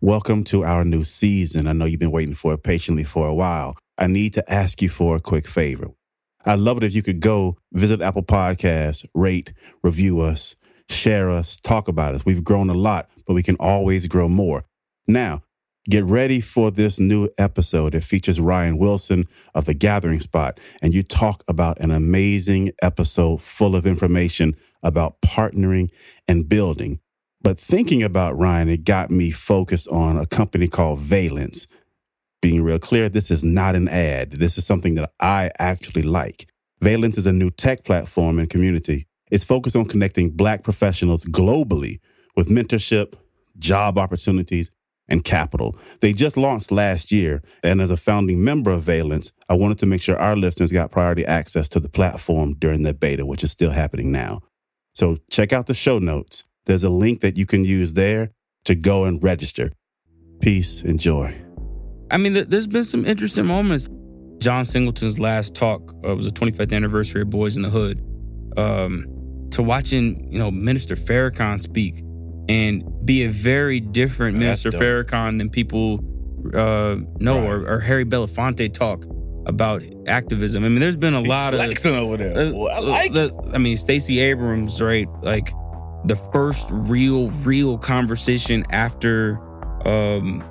Welcome to our new season. I know you've been waiting for it patiently for a while. I need to ask you for a quick favor. I'd love it if you could go visit Apple Podcasts, rate, review us, share us, talk about us. We've grown a lot, but we can always grow more. Now, get ready for this new episode. It features Ryan Wilson of The Gathering Spot, and you talk about an amazing episode full of information about partnering and building. But thinking about Ryan, it got me focused on a company called Valence. Being real clear, this is not an ad. This is something that I actually like. Valence is a new tech platform and community. It's focused on connecting Black professionals globally with mentorship, job opportunities, and capital. They just launched last year, and as a founding member of Valence, I wanted to make sure our listeners got priority access to the platform during the beta, which is still happening now. So check out the show notes. There's a link that you can use there to go and register. Peace and joy. I mean, there's been some interesting moments. John Singleton's last talk uh, was the 25th anniversary of Boyz n the Hood. Um, to watching, you know, Minister Farrakhan speak and be a very different Minister dope. Farrakhan than people uh, know, Right. or, or Harry Belafonte talk about activism. I mean, there's been a lot of flexing over there. uh, Boy, I like the- I mean, Stacey Abrams, right? Like the first real, real conversation after, um,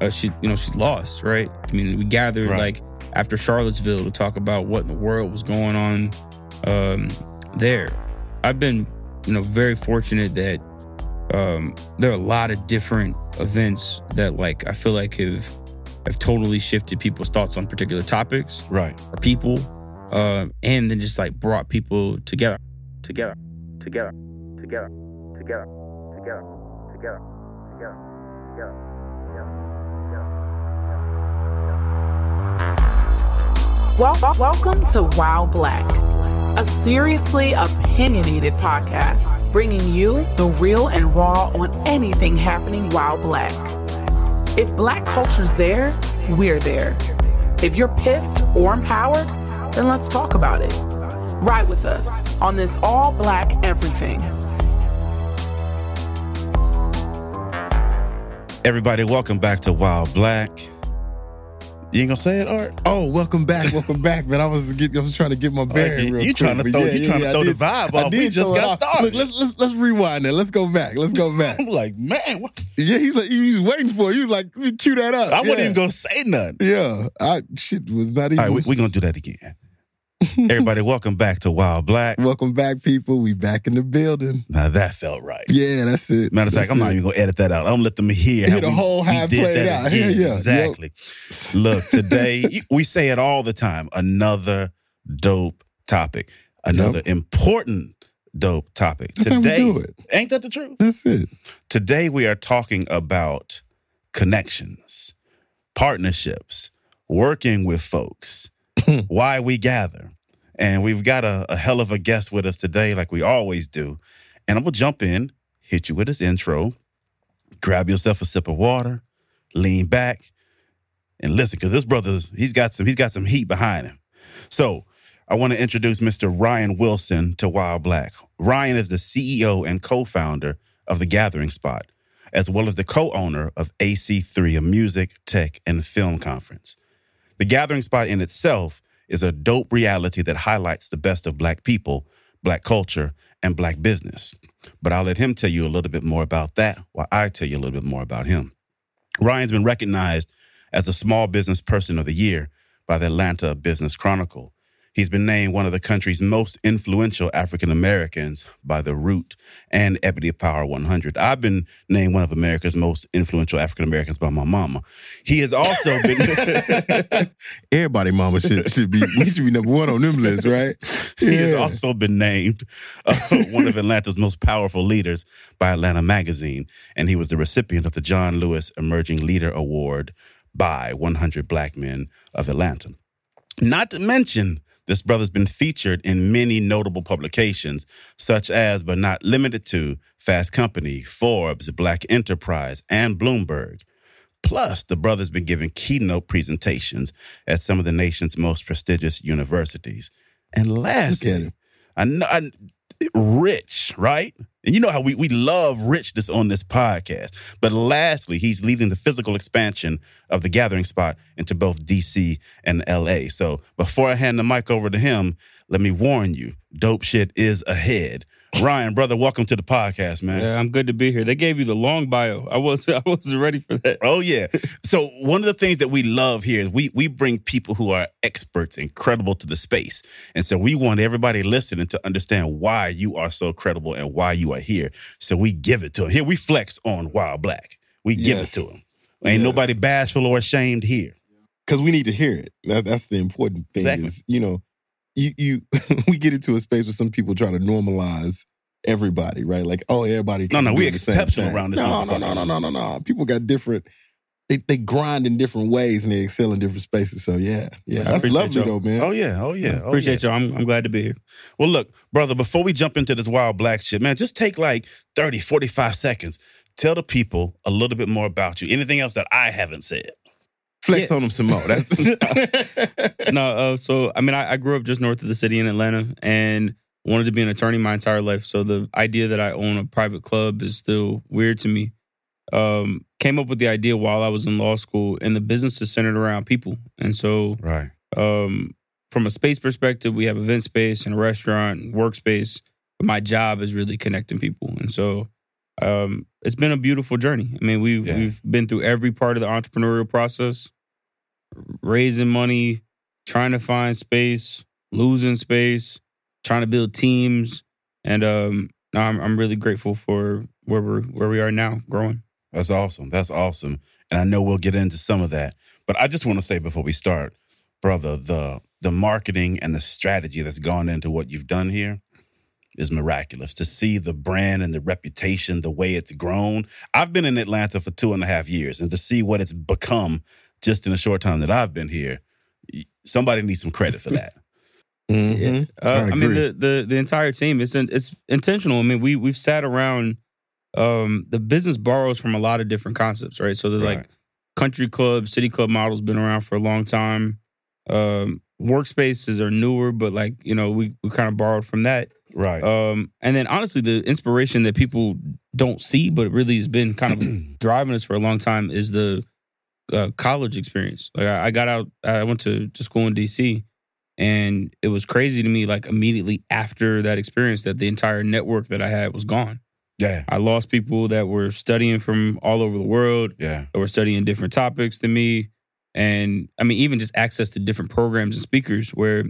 uh, she, you know, she lost, right? I mean, we gathered Right. like after Charlottesville to talk about what in the world was going on, um, there. I've been, you know, very fortunate that, um, there are a lot of different events that, like, I feel like have have totally shifted people's thoughts on particular topics right. or people, uh, and then just like brought people together, together, together, together, together, together, together, together, together, Wel- wel- welcome to While Black, a seriously opinionated podcast bringing you the real and raw on anything happening while black. If black culture's there, we're there. If you're pissed or empowered, then let's talk about it. Ride with us on this all black everything. Everybody, welcome back to While Black. You ain't gonna say it, Art? Oh, welcome back, welcome back, man. I was get, I was trying to get my bearing. you real trying to throw- you trying to I throw the vibe off. We just got off. started. Look, let's let's let's rewind it. Let's go back. Let's go back. I'm like, man, what? yeah, he's like he was waiting for it. He was like, let me cue that up. I wasn't even gonna say nothing. Yeah, I shit was not even. All right, we're we gonna do that again. Everybody, welcome back to While Black. welcome back, people. We back in the building. Now that felt right. Yeah, that's it. Matter of fact, I'm not even gonna edit that out. I'm gonna let them hear how the we- whole half played out. again. Yeah, yeah. exactly. Look, today we say it all the time. Another dope topic. Another important dope topic. That's how we today, do it. ain't that the truth? That's it. Today we are talking about connections, partnerships, working with folks, why we gather. And we've got a, a hell of a guest with us today, like we always do. And I'm gonna jump in, hit you with this intro, grab yourself a sip of water, lean back, and listen, because this brother's he's got some he's got some heat behind him. So I want to introduce Mr. Ryan Wilson to While Black. Ryan is the CEO and co-founder of the Gathering Spot, as well as the co-owner of A3C, a music, tech, and film conference. The Gathering Spot in itself is a dope reality that highlights the best of Black people, Black culture, and Black business. But I'll let him tell you a little bit more about that while I tell you a little bit more about him. Ryan's been recognized as a Small Business Person of the Year by the Atlanta Business Chronicle. He's been named one of the country's most influential African Americans by The Root and Ebony Power 100. I've been named one of America's most influential African Americans by my mama. He has also been. Everybody, mama should should be. We should be number one on them list, right? He has also been named uh, one of Atlanta's most powerful leaders by Atlanta Magazine, and he was the recipient of the John Lewis Emerging Leader Award by 100 Black Men of Atlanta. Not to mention, this brother's been featured in many notable publications, such as, but not limited to, Fast Company, Forbes, Black Enterprise, and Bloomberg. Plus, the brother's been giving keynote presentations at some of the nation's most prestigious universities. And lastly. I know I, rich, right? And you know how we, we love richness on this podcast. But lastly, he's leading the physical expansion of the gathering spot into both DC and LA. So before I hand the mic over to him, let me warn you, dope shit is ahead. Ryan, brother, welcome to the podcast, man. Yeah, I'm good to be here. They gave you the long bio. I was I wasn't ready for that. Oh yeah. So one of the things that we love here is we we bring people who are experts and credible to the space. And so we want everybody listening to understand why you are so credible and why you are here. So we give it to them. Here we flex on While Black. We give Yes. it to them. Ain't Yes. nobody bashful or ashamed here. because we need to hear it. That, that's the important thing. Exactly. Is you know, you you we get into a space where some people try to normalize everybody, right? Like, oh, everybody. No, no, we exceptional around this No, no, no, no, no, no, no. People got different. They they grind in different ways and they excel in different spaces. So yeah, yeah, that's lovely y'all. though, man. Oh yeah, oh yeah. Oh, Appreciate yeah. y'all. I'm, I'm glad to be here. Well, look, brother, before we jump into this wild black shit, man, just take like 30, 45 seconds. Tell the people a little bit more about you. Anything else that I haven't said. Flex Yeah. on them some more. That's no, uh, so I mean, I, I grew up just north of the city in Atlanta and wanted to be an attorney my entire life. So the idea that I own a private club is still weird to me. Um, came up with the idea while I was in law school, and the business is centered around people. And so, Right. um, from a space perspective, we have event space and a restaurant, and workspace. But my job is really connecting people, and so um, it's been a beautiful journey. I mean, we Yeah. we've been through every part of the entrepreneurial process, raising money, trying to find space, losing space, trying to build teams, and um, I'm I'm really grateful for where we're where we are now, growing. That's awesome. That's awesome. And I know we'll get into some of that. But I just want to say before we start, brother, the the marketing and the strategy that's gone into what you've done here is miraculous. To see the brand and the reputation, the way it's grown. I've been in Atlanta for two and a half years, and to see what it's become just in a short time that I've been here, somebody needs some credit for that. Mhm. Uh, I I, mean, the, the the entire team. It's in, it's intentional. I mean, we we've sat around. Um, the business borrows from a lot of different concepts, right? So there's Right. like country club, city club models been around for a long time. Um, workspaces are newer, but like you know, we we kind of borrowed from that. Right. Um, and then honestly, the inspiration that people don't see, but really has been kind of driving us for a long time, is the uh, college experience. Like I, I got out, I went to, to school in DC, and it was crazy to me. Like immediately after that experience, that the entire network that I had was gone. yeah. I lost people that were studying from all over the world, Yeah. that were studying different topics than me, and I mean even just access to different programs and speakers where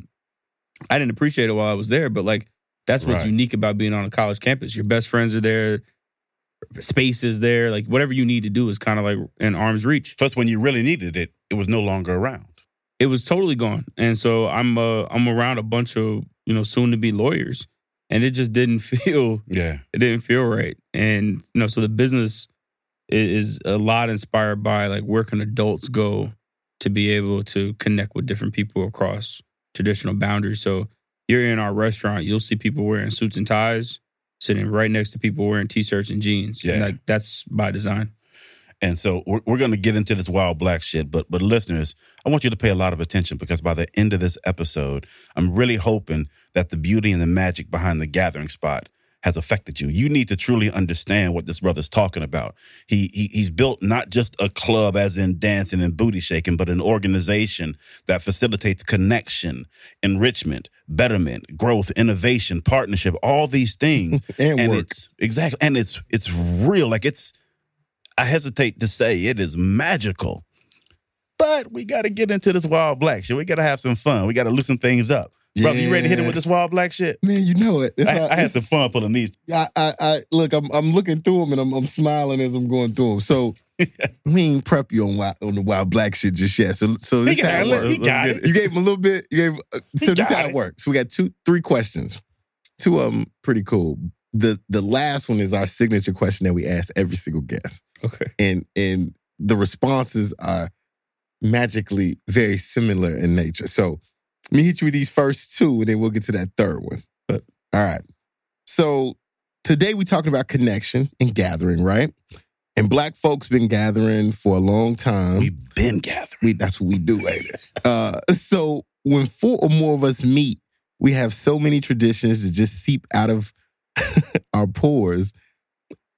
I didn't appreciate it while I was there, but like that's what's Right. unique about being on a college campus. Your best friends are there, space is there, like whatever you need to do is kind of like in arm's reach. Plus, when you really needed it, it was no longer around. It was totally gone, and so I'm uh, I'm around a bunch of you know soon to be lawyers, and it just didn't feel Yeah. it didn't feel right. And you know, so the business is a lot inspired by like where can adults go to be able to connect with different people across traditional boundaries. So you're in our restaurant, you'll see people wearing suits and ties, sitting right next to people wearing t-shirts and jeans. And, Yeah. like that's by design. And so we're, we're going to get into this wild black shit. But but listeners, I want you to pay a lot of attention because by the end of this episode, I'm really hoping that the beauty and the magic behind the gathering spot has affected you. You need to truly understand what this brother's talking about. He, he he's built not just a club as in dancing and booty shaking, but an organization that facilitates connection, enrichment, betterment, growth, innovation, partnership, all these things. And, and it's exactly and it's it's real. Like it's i hesitate to say it is magical. But we got to get into this wild black shit. We got to have some fun. We got to loosen things up. Brother you ready to hit it with this wild black shit? Man, you know it. I, I had some fun pulling these. I, I, I look. I'm, I'm looking through them and I'm, I'm smiling as I'm going through them. So we ain't prep you on wild, on the wild black shit just yet. So, so this how it works. he got it You gave him a little bit. You gave. uh, So this how it it. works. We got two, three questions. Two of them pretty cool. The the last one is our signature question that we ask every single guest, Okay. and and the responses are magically very similar in nature. So let me hit you with these first two, and then we'll get to that third one. But- All right. So today we're talking about connection and gathering, right? And black folks been gathering for a long time. we've been gathering We that's what we do, ain't it? Uh, so when four or more of us meet, we have so many traditions that just seep out of our pores,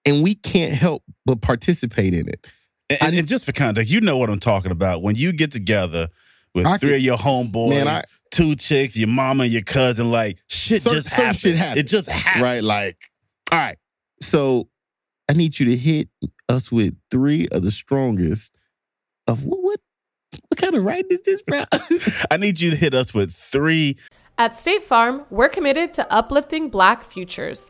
and we can't help but participate in it. And, and- and just for context, you know what I'm talking about. When you get together with I three can- of your homeboys, Man, I two chicks, your mama, and your cousin, like shit Some- just some happens. shit happens. It just happens. right, like, all right. So I need you to hit us with three of the strongest of what what what kind of writing is this, bro? I need you to hit us with three. At State Farm, we're committed to uplifting Black futures.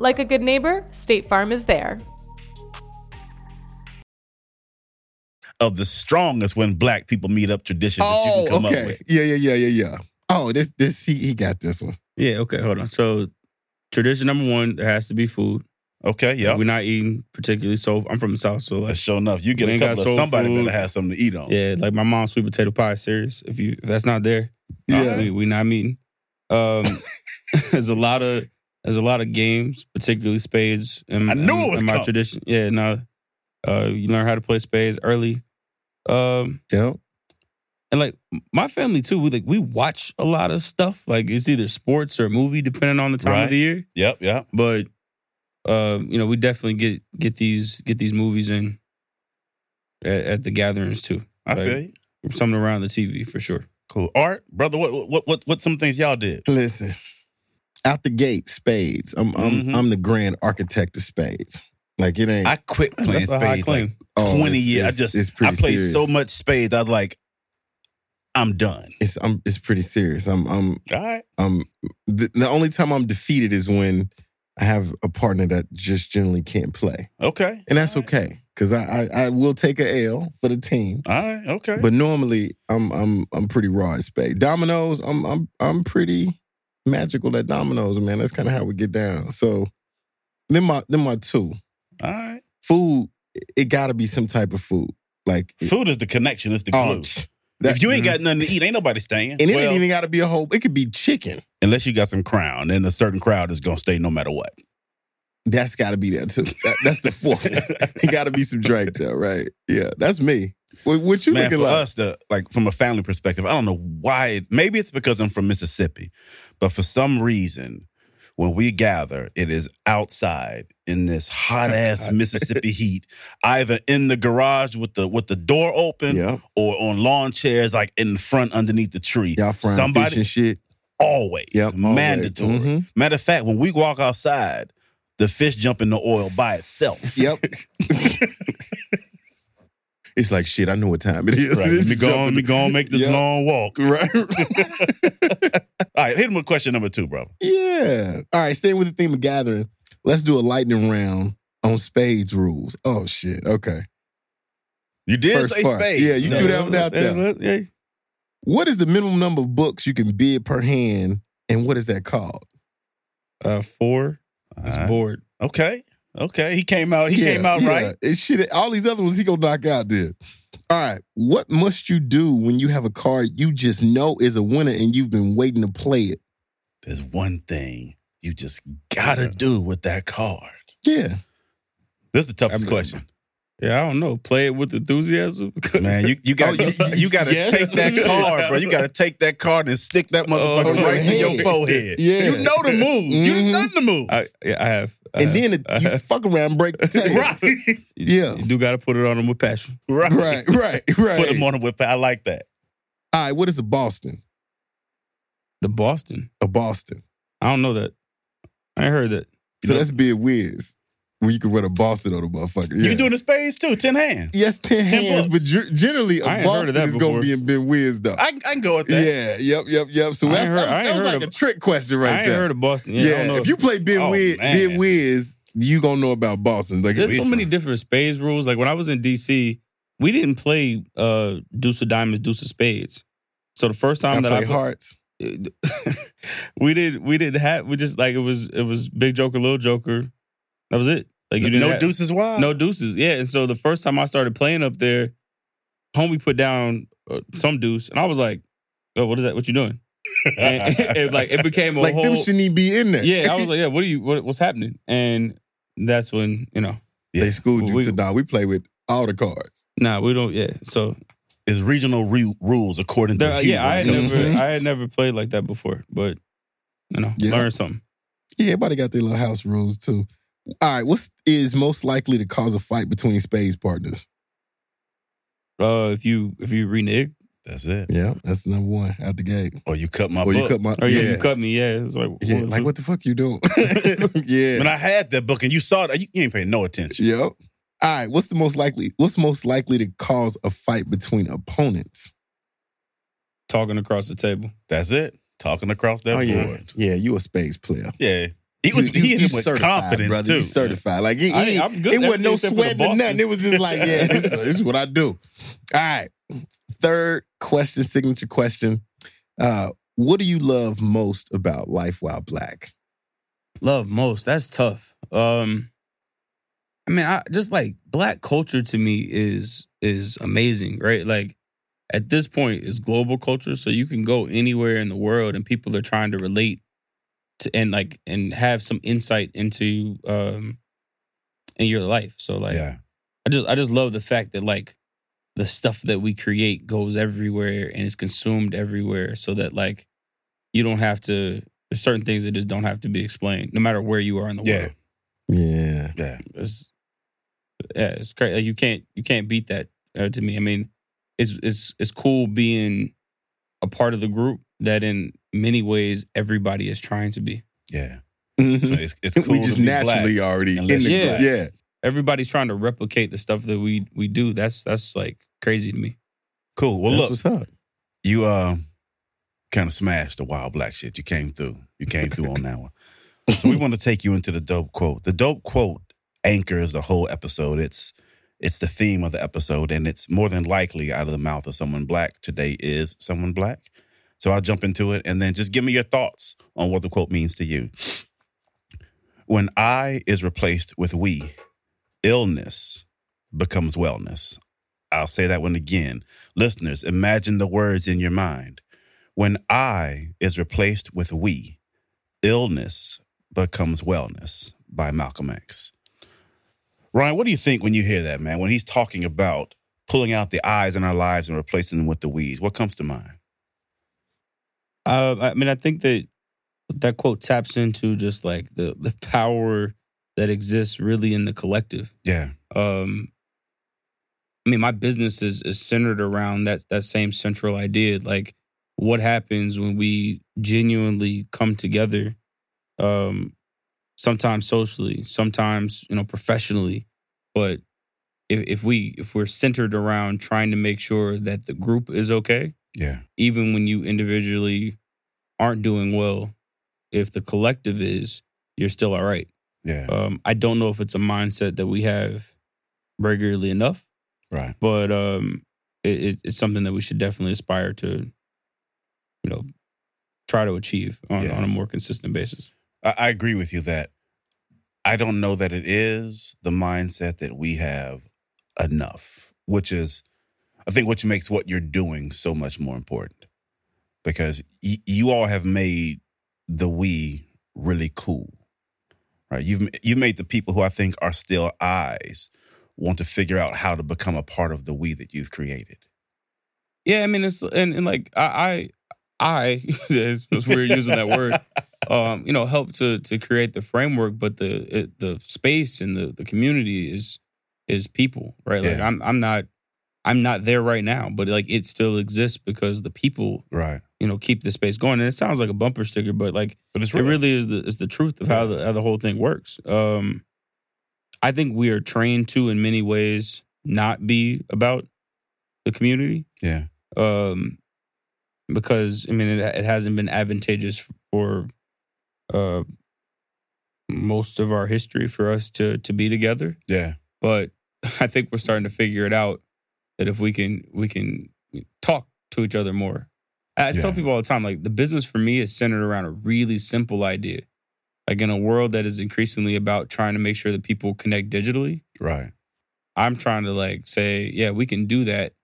Like a good neighbor, State Farm is there. Of the strongest when black people meet up traditions that you oh, can come up okay. with. Yeah, yeah, yeah, yeah, yeah. Oh, this this he, he got this one. Yeah, okay, hold on. So tradition number one, there has to be food. Okay, yeah. We're not eating particularly soul. I'm from the south, so like That's sure enough. You get We a couple of somebody food. better have something to eat on. yeah, like my mom's sweet potato pie series. If you if that's not there, Yeah. we, we not meeting. Um, there's a lot of there's a lot of games, particularly spades. In, I knew in, it was in my coming. tradition. Yeah, no, uh, you learn how to play spades early. Um, Yeah. and like my family too, we like we watch a lot of stuff. Like it's either sports or movie, depending on the time Right. of the year. Yep, yep. But um, you know, we definitely get get these get these movies in at, at the gatherings too. I Like, feel you. Something around the TV for sure. Cool. Art, brother, what what what what some things y'all did? Listen, out the gate, spades. I'm I'm Mhm. I'm the grand architect of spades. Like it ain't. I quit playing That's spades like oh, 20 it's- years. I just it's I pretty played serious. so much spades. I was like, I'm done. It's I'm it's pretty serious. I'm I'm All right. um the, the only time I'm defeated is when I have a partner that just generally can't play, Okay. and that's okay because I, I I will take a L for the team. All right. Okay. But normally I'm I'm I'm pretty raw at spade. Dominoes, I'm I'm I'm pretty magical at dominoes, man. That's kind of how we get down. So then my then my two All right. food. It got to be some type of food. Like Food is the connection. It's the oh, glue. that- if you ain't got nothing to eat, ain't nobody staying. and it Well, ain't even got to be a whole. It could be chicken. unless you got some crown, then a certain crowd is gonna stay no matter what. That's got to be there too. That- that's the fourth. one. it got to be some drink though, right? Yeah, that's me. What, what you Man, looking for like? us, the like from a family perspective, I don't know why. It, maybe it's because I'm from Mississippi, but for some reason, when we gather, it is outside in this hot ass Mississippi heat, either in the garage with the with the door open, Yeah, or on lawn chairs, like in the front underneath the tree. y'all frying Somebody fish and shit. always Yep, always. mandatory. Mhm. Matter of fact, when we walk outside, the fish jump in the oil by itself. Yep. it's like shit. I know what time it is. Right. Let me go on, let me go on make this Yep. long walk. Right. All right, hit him with question number two, bro. yeah. All right. Staying with the theme of gathering, let's do a lightning round on spades rules. Oh shit. Okay. You did First say part. spades. Yeah, you so- threw that one out there. Yeah. What is the minimum number of books you can bid per hand, and what is that called? Uh, four. That's All right. board. Okay. Okay. He came out. He Yeah, came out yeah. right. It shit. All these other ones he gonna knock out. There. All right. What must you do when you have a card you just know is a winner and you've been waiting to play it? There's one thing you just gotta do with that card. Yeah. This is the toughest I mean, question. Yeah, I don't know. Play it with enthusiasm. Man, you, you got Oh, you, you- you gotta yes. take that card, bro. You gotta take that card and stick that motherfucker Oh, right to your head. forehead. Yeah. You know the move. You Mhm. done done the move. I, yeah, I have. I And have. then it, you have. fuck around break the tape. right. Yeah. you do got to put it on them with passion. Right. Right. Right. Right. Put him on a whip. I like that. All right. What is the Boston? The Boston. A Boston. I don't know that. I ain't heard that. You So know? that's Bid Whist. Where you can run a Boston on a motherfucker. You Yeah. can do it in spades too. Ten hands. Yes, 10 hands, books. but generally a Boston is going to be in Bid Whist, though. I, I can go with that. Yeah, yep, yep, yep. So I that, ain't that was, that was heard like a trick question right I ain't there. I heard of Boston. Yeah, I yeah, don't know. if you play Bid, Oh, Whist, man. bid Whist, you gonna know about Boston. Like, There's so many different spades rules. Like when I was in DC, we didn't play uh, Deuce of Diamonds, Deuce of Spades. So the first I time that play I played, hearts. we did we didn't have we just like it was it was big joker little joker that was it Like you didn't no have- deuces wide. no deuces. Yeah, and so the first time I started playing up there, homie put down uh, some deuce, and I was like, "Oh, what is that? What you doing?" And it, like it became a like whole. them shouldn't even be in there. yeah, I was like, "Yeah, what are you? What, what's happening?" And that's when you know, Yeah. they schooled you We- to nah. We play with all the cards. nah, we don't. Yeah, so It's regional re- rules according to there, yeah, I had never, I had never played like that before, but you know, Yeah. learn something. Yeah, everybody got their little house rules too. All right, what is most likely to cause a fight between spades partners? Uh, if you if you renege That's it. Yeah, that's number one out the gate. Or you cut my Or you cut my or yeah, yeah, you cut me, yeah, it's like yeah. what- Like what the fuck you doing? yeah. When I had that book and you saw that, you, you ain't paying no attention. Yep. All right. What's the most likely? What's most likely to cause a fight between opponents? talking across the table. That's it. Talking across that oh board. yeah. You a space player. Yeah. He was You- he you- hit you with certified, confidence brother. too. You certified. Like it, I- it, I'm good. it wasn't no sweat except for the sweating or nothing. It was just like, yeah, this, this is what I do. All right. Third question, signature question. Uh, what do you love most about life while black? love most that's tough um i mean i just like black culture to me is is amazing right like at this point it's global culture so you can go anywhere in the world and people are trying to relate to and like and have some insight into um in your life so like yeah. I just I just love the fact that like the stuff that we create goes everywhere and is consumed everywhere so that like you don't have to there's certain things that just don't have to be explained no matter where you are in the Yeah. world. Yeah. Yeah. It's yeah, it's crazy. Like you can't you can't beat that uh, to me. I mean, it's it's it's cool being a part of the group that in many ways everybody is trying to be. Yeah. So it's, it's cool we just to be naturally black. already in the yeah. black. yeah. Everybody's trying to replicate the stuff that we we do. That's that's like crazy to me. Cool. Well, That's look, what's up. you uh, kind of smashed the wild black shit. You came through. You came through on that one. So we want to take you into the dope quote. The dope quote anchors the whole episode. It's it's the theme of the episode, and it's more than likely out of the mouth of someone black. Today is someone black. So I'll jump into it, and then just give me your thoughts on what the quote means to you. When I is replaced with we, illness becomes wellness. I'll say that one again. Listeners, imagine the words in your mind. When I is replaced with we, illness becomes wellness by Malcolm X. Ryan, what do you think when you hear that, man? When he's talking about pulling out the eyes in our lives and replacing them with the we's, what comes to mind? Uh, I mean, I think that that quote taps into just like the the power that exists really in the collective. Yeah. Um, I mean, my business is is centered around that that same central idea. Like, what happens when we genuinely come together? Um, sometimes socially, sometimes you know professionally, but if, if we if we're centered around trying to make sure that the group is okay, Yeah. even when you individually aren't doing well, if the collective is, you're still all right. Yeah. Um, I don't know if it's a mindset that we have regularly enough, right. but um, it, it, it's something that we should definitely aspire to, you know, try to achieve on, Yeah. on a more consistent basis. I, I agree with you that I don't know that it is the mindset that we have enough, which is, I think, which makes what you're doing so much more important because y- you all have made the we really cool, right? You've you've made the people who I think are still eyes want to figure out how to become a part of the we that you've created. Yeah, I mean, it's and, and like I, I, I it's, it's weird using that word. Um, you know, help to to create the framework, but the it, the space and the the community is is people, right? Like Yeah. I'm I'm not I'm not there right now, but like it still exists because the people, Right. you know, keep the space going. And it sounds like a bumper sticker, but like But it's it really is the is the truth of how the how the whole thing works. Um, I think we are trained to, in many ways, not be about the community yeah. um, because I mean it, it hasn't been advantageous for uh, most of our history for us to to be together. Yeah. But I think we're starting to figure it out that if we can we can talk to each other more. I tell people all the time like the business for me is centered around a really simple idea. like in a world that is increasingly about trying to make sure that people connect digitally, Right. I'm trying to like say, yeah, we can do that.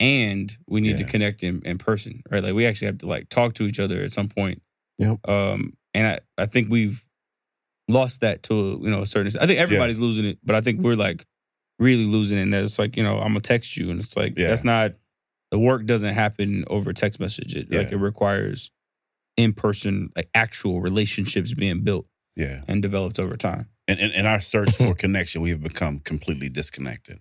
And we need to connect in, in person, right? Like we actually have to like talk to each other at some point. Yep. Um, and I, I think we've lost that to you know a certain extent. I think everybody's losing it, but I think we're like really losing it. And it's like, you know, I'm gonna text you and it's like Yeah. that's not the work doesn't happen over text message. It like it requires in person, like actual relationships being built Yeah. and developed over time. And in, in our search for connection, we have become completely disconnected.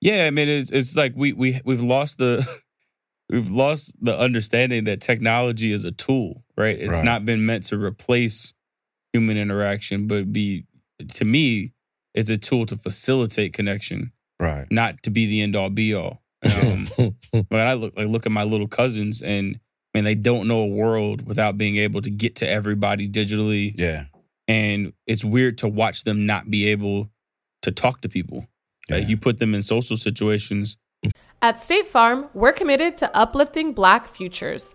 Yeah, I mean it's it's like we we we've lost the we've lost the understanding that technology is a tool, right? It's Right. not been meant to replace human interaction, but be to me, it's a tool to facilitate connection, Right. not to be the end all be all. Um, when I look like look at my little cousins and I mean they don't know a world without being able to get to everybody digitally. Yeah. And it's weird to watch them not be able to talk to people. Like you put them in social situations At State Farm, we're committed to uplifting Black futures.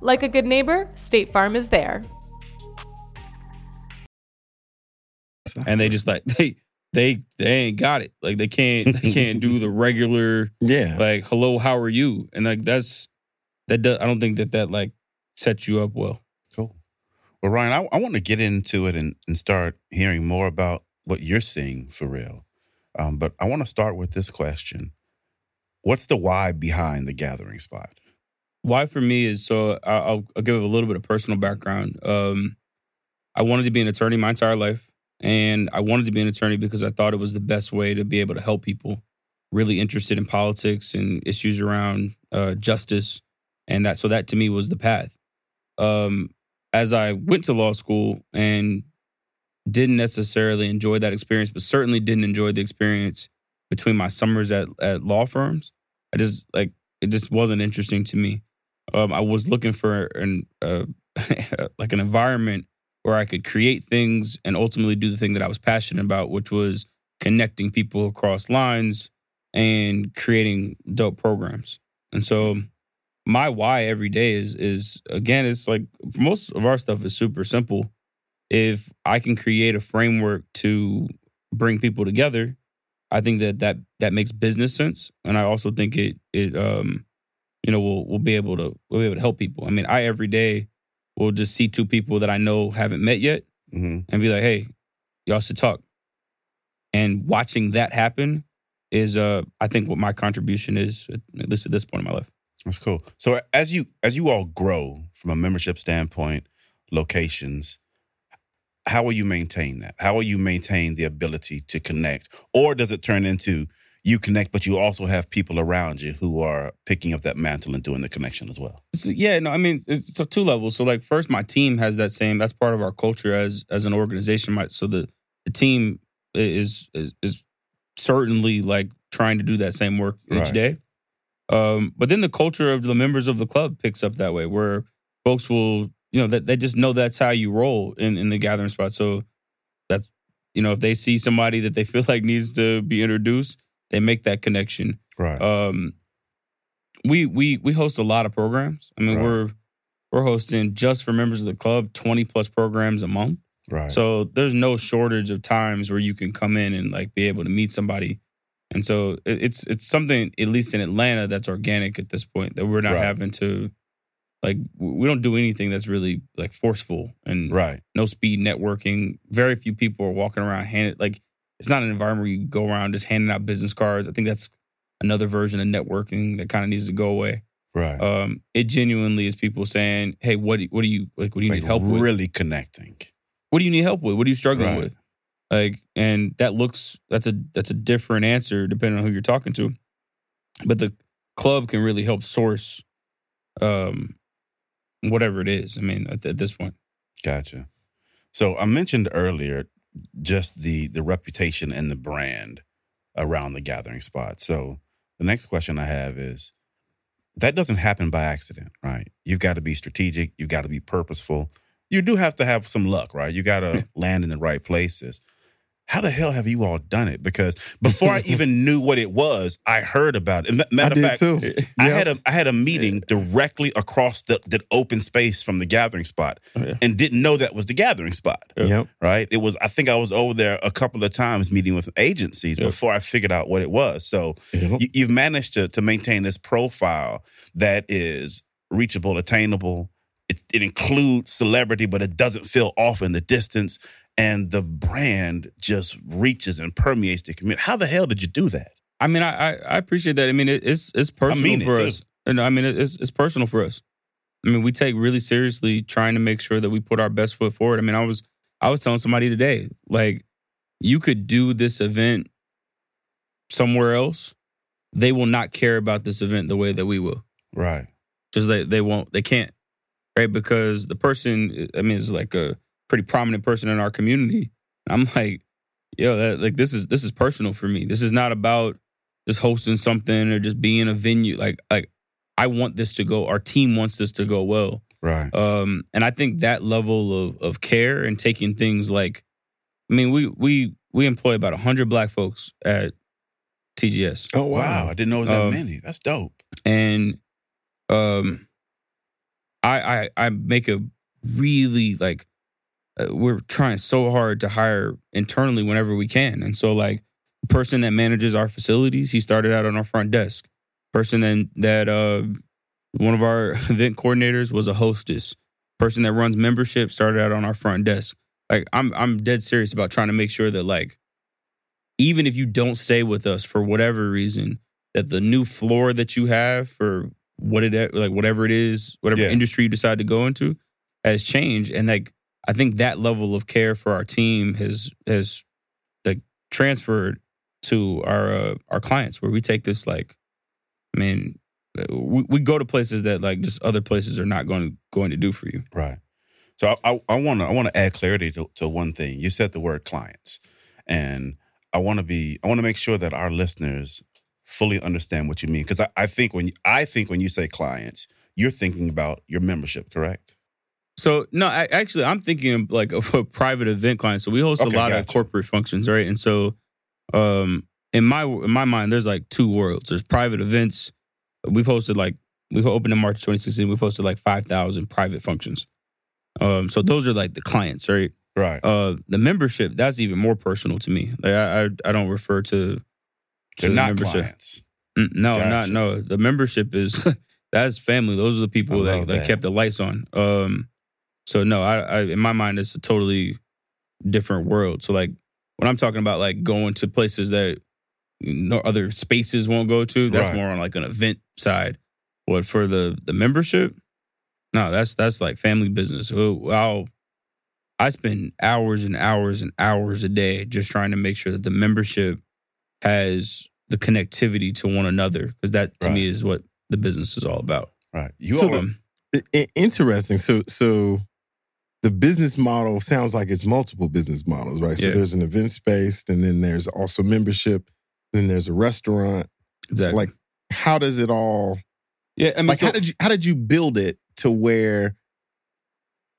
Like a good neighbor, State Farm is there. and they just like they they they ain't got it. Like they can't they can't do the regular yeah. like hello how are you and like that's that does, I don't think that that like sets you up well. Cool. Well, Ryan, I, I want to get into it and, and start hearing more about what you're seeing for real. Um, but I want to start with this question What's the why behind the gathering spot? Why for me is so I'll, I'll give a little bit of personal background. Um, I wanted to be an attorney my entire life, and I wanted to be an attorney because I thought it was the best way to be able to help people. Really interested in politics and issues around uh, justice, and that so that to me was the path. Um, as I went to law school and didn't necessarily enjoy that experience, but certainly didn't enjoy the experience between my summers at, at law firms. I just like it just wasn't interesting to me. Um, I was looking for an uh, like an environment where I could create things and ultimately do the thing that I was passionate about, which was connecting people across lines and creating dope programs. And so my why every day is is again it's like most of our stuff is super simple. If I can create a framework to bring people together, I think that that that makes business sense, and I also think it it um you know we'll we'll be able to we'll be able to help people. I mean, I every day will just see two people that I know haven't met yet hmm and be like, hey, y'all should talk. And watching that happen is uh I think what my contribution is at least at this point in my life. That's cool. So as you as you all grow from a membership standpoint, locations, how will you maintain that? How will you maintain the ability to connect? Or does it turn into you connect, but you also have people around you who are picking up that mantle and doing the connection as well? Yeah, no, I mean it's, it's two levels. So like first, my team has that same. That's part of our culture as as an organization. My, so the the team is is, is certainly like trying to do that same work each Right. day. Um, but then the culture of the members of the club picks up that way, where folks will, you know, that they just know that's how you roll in in the gathering spot. So that's you know, if they see somebody that they feel like needs to be introduced, they make that connection Right. um we we we host a lot of programs i mean Right. we're we're hosting just for members of the club 20 plus programs a month right. so there's no shortage of times where you can come in and like be able to meet somebody and so it- it's it's something at least in atlanta that's organic at this point that we're not Right. having to like we don't do anything that's really like forceful and right. no speed networking. Very few people are walking around handed like it's not an environment where you go around just handing out business cards. I think that's another version of networking that kind of needs to go away. Right. Um, it genuinely is people saying, "Hey, what do, what do you like? What do you Like need help with? really connecting. What do you need help with? What are you struggling Right. with?" Like, and that looks that's a that's a different answer depending on who you're talking to. But the club can really help source, um, whatever it is. I mean, at, at this point. Gotcha. So I mentioned earlier just the the reputation and the brand around the gathering spot. So the next question I have is that doesn't happen by accident, right? You've got to be strategic, you've got to be purposeful. You do have to have some luck, right? You got to land in the right places how the hell have you all done it? Because before I even knew what it was, I heard about it. Matter of fact, too. I Yep. had a I had a meeting directly across the, the open space from the gathering spot, Oh, yeah. and didn't know that was the gathering spot. Yep. Right? It was. I think I was over there a couple of times meeting with agencies Yep. before I figured out what it was. So Yep. you, you've managed to to maintain this profile that is reachable, attainable. It, it includes celebrity, but it doesn't feel off in the distance. And the brand just reaches and permeates the community. How the hell did you do that? I mean, I I, I appreciate that. I mean, it, it's it's personal mean for too. us, uh, and I mean, it's it's personal for us. I mean, we take really seriously trying to make sure that we put our best foot forward. I mean, I was I was telling somebody today, like, you could do this event somewhere else, they will not care about this event the way that we will. Right. Because they they won't they can't right because the person I mean it's like a pretty prominent person in our community. I'm like, yo, that like this is this is personal for me. This is not about just hosting something or just being a venue. Like like I want this to go. Our team wants this to go well. Right. Um, and I think that level of of care and taking things like, I mean, we we we employ about hundred black folks at TGS Oh Wow. wow. I didn't know it was that Um, many. That's dope. and um i i i make a really like we're trying so hard to hire internally whenever we can. And so like the person that manages our facilities he started out on our front desk. Person that that uh one of our event coordinators was a hostess. Person that runs membership started out on our front desk. Like i'm i'm dead serious about trying to make sure that like even if you don't stay with us for whatever reason that the new floor that you have for what it like whatever it is whatever Yeah. industry you decide to go into has changed. And like i think that level of care for our team has has like transferred to our uh, our clients where we take this like i mean uh, we, we go to places that like just other places are not going to going to do for you Right. So I I want to I want to add clarity to, to one thing. You said the word clients, and I want to be I want to make sure that our listeners fully understand what you mean because I, I think when I think when you say clients, you're thinking about your membership, correct? So no, I, actually, I'm thinking of like of a private event client. So we host Okay, a lot of corporate functions, right? And so, um, in my in my mind, there's like two worlds. There's private events. We've hosted like we opened in March 2016. We've hosted like 5,000 private functions. Um, so those are like the clients, right? Right. Uh, the membership that's even more personal to me. Like I I, I don't refer to, to They're the not membership. clients. Mm, No, Gotcha. not no. The membership is that's family. Those are the people that, that that. kept the lights on. Um, so no, I, I in my mind it's a totally different world. So like when I'm talking about like going to places that no other spaces won't go to, that's Right. more on like an event side. But for the the membership, no, that's that's like family business. I'll I spend hours and hours and hours a day just trying to make sure that the membership has the connectivity to one another because that to me is what the business is all about. Right. You So all, the- interesting. So so the business model sounds like it's multiple business models, right? So Yeah. there's an event space, and then there's also membership, then there's a restaurant. exactly. Like, how does it all yeah, I mean, like so- how did you how did you build it to where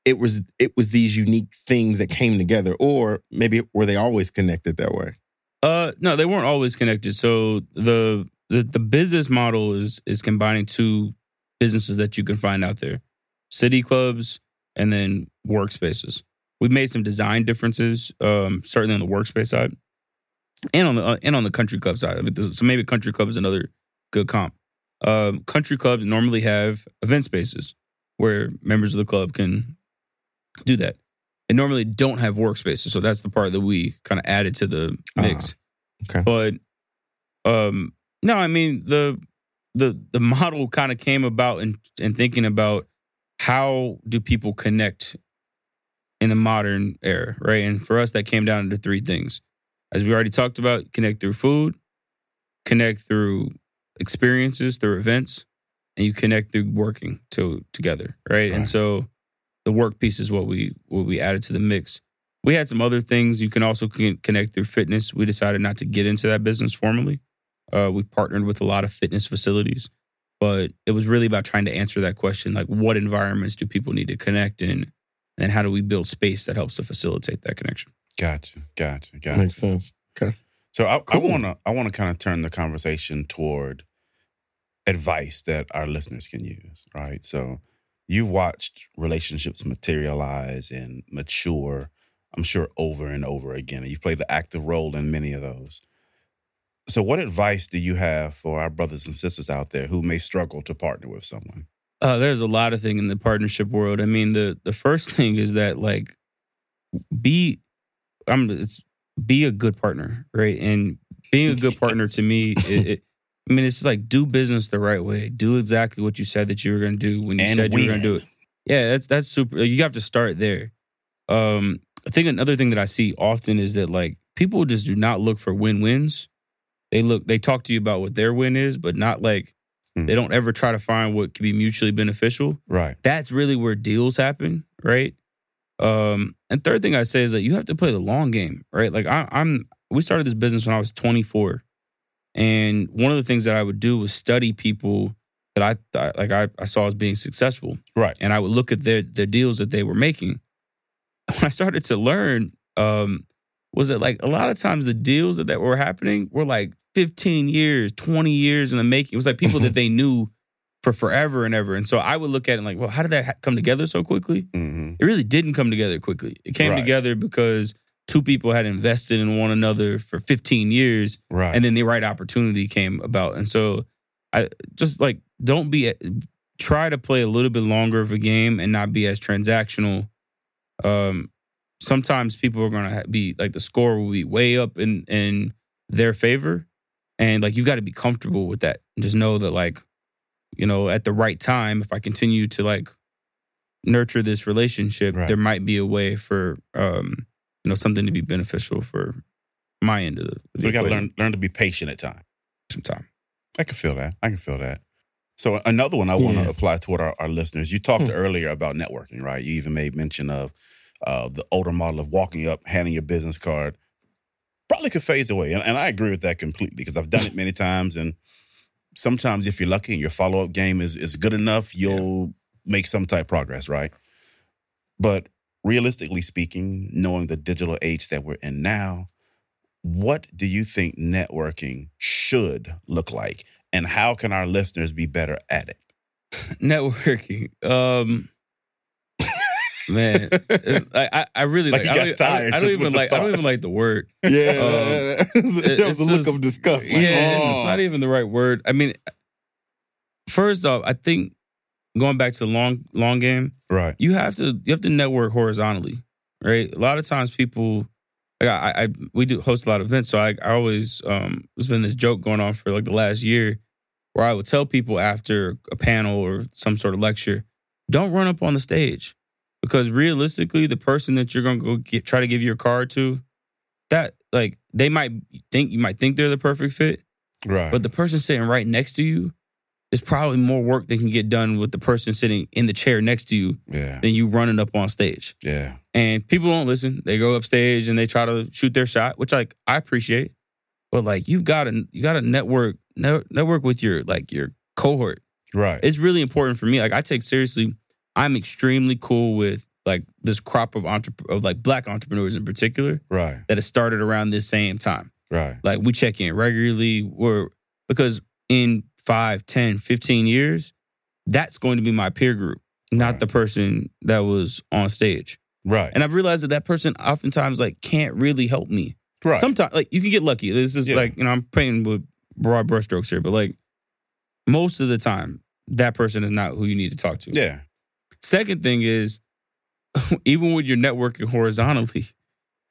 it was it was these unique things that came together or maybe were they always connected that way Uh, no, they weren't always connected. So the the the business model is is combining two businesses that you can find out there: city clubs and then workspaces. We've made some design differences, um, certainly on the workspace side, and on the uh, and on the country club side. I mean, so maybe country club is another good comp. Um, country clubs normally have event spaces where members of the club can do that. and normally don't have workspaces, so that's the part that we kind of added to the mix. okay. But um, no, I mean the the the model kind of came about in in thinking about how do people connect in the modern era, right? And for us, that came down to three things. As we already talked about, connect through food, connect through experiences, through events, and you connect through working to together, right? And so the work piece is what we what we added to the mix. we had some other things you can also connect through fitness. We decided not to get into that business formally. Uh, we partnered with a lot of fitness facilities, but it was really about trying to answer that question: like, what environments do people need to connect in, and how do we build space that helps to facilitate that connection? Gotcha, gotcha, gotcha. Makes sense. Okay. So I, I wanna I wanna kind of turn the conversation toward advice that our listeners can use, right? So you've watched relationships materialize and mature, I'm sure over and over again. And you've played an active role in many of those. So what advice do you have for our brothers and sisters out there who may struggle to partner with someone? Uh, there's a lot of things in the partnership world. I mean, the the first thing is that like be I'm it's be a good partner, right? And being a good partner to me, it, it, I mean, it's just like do business the right way. Do exactly what you said that you were going to do when you And said you were going to do it. Yeah, that's that's super. You have to start there. Um, I think another thing that I see often is that like people just do not look for win wins. They look, they talk to you about what their win is, but not like Hmm. they don't ever try to find what can be mutually beneficial Right. that's really where deals happen, right? Um, and third thing I say is that you have to play the long game, right? Like I, I'm, we started this business when I was 24, and one of the things that I would do was study people that I thought, like I, I saw as being successful, Right. and I would look at their their deals that they were making. When I started to learn, um, was that like a lot of times the deals that, that were happening were like 15 years, 20 years in the making. It was like people that they knew for forever and ever. And so I would look at it like, well, how did that ha- come together so quickly? hmm It really didn't come together quickly. It came Right. together because two people had invested in one another for 15 years Right. and then the right opportunity came about. And so I just like don't be try to play a little bit longer of a game and not be as transactional. Um sometimes people are going to be like the score will be way up in in their favor and like you got to be comfortable with that. And just know that like you know at the right time if I continue to like nurture this relationship Right. there might be a way for um you know something to be beneficial for my end of the, the so we got to learn learn to be patient at times. sometime. I can feel that. I can feel that. So another one I want to Yeah. apply toward our, our listeners. You talked Hmm. earlier about networking, right? You even made mention of uh, the older model of walking up, handing your business card. Probably could phase away, and, and I agree with that completely because I've done it many times. And sometimes, if you're lucky and your follow up game is is good enough, you'll make some type of progress, right? But realistically speaking, knowing the digital age that we're in now, what do you think networking should look like and how can our listeners be better at it networking. Um, man, I, I really Like like. I don't, I don't, I don't even like. I don't even like the word. Yeah, Um, that was a look just- of disgust. Like, yeah, it's oh. just not even the right word. I mean, first off, I think going back to the long long game, right you have to you have to network horizontally, right? A lot of times people. Like I, I, we do host a lot of events, so I, I always um, there's been this joke going on for like the last year, where I would tell people after a panel or some sort of lecture, don't run up on the stage, because realistically, the person that you're gonna go get, try to give your card to, that like they might think you might think they're the perfect fit, right but the person sitting right next to you, is probably more work that can get done with the person sitting in the chair next to you yeah than you running up on stage yeah and people don't listen. They go up stage and they try to shoot their shot, which like I appreciate. But like you got to you got to network network with your like your cohort. right It's really important for me. Like I take seriously. I'm extremely cool with like this crop of entrep- of like black entrepreneurs in particular right that has started around this same time. right Like we check in regularly. We're because in 5, 10, 15 years, that's going to be my peer group, not Right. the person that was on stage. right And I've realized that that person oftentimes like can't really help me. right Sometimes like you can get lucky. This is Yeah. like, you know, I'm painting with broad brushstrokes here, but like most of the time, that person is not who you need to talk to. yeah Second thing is, even when you're networking horizontally,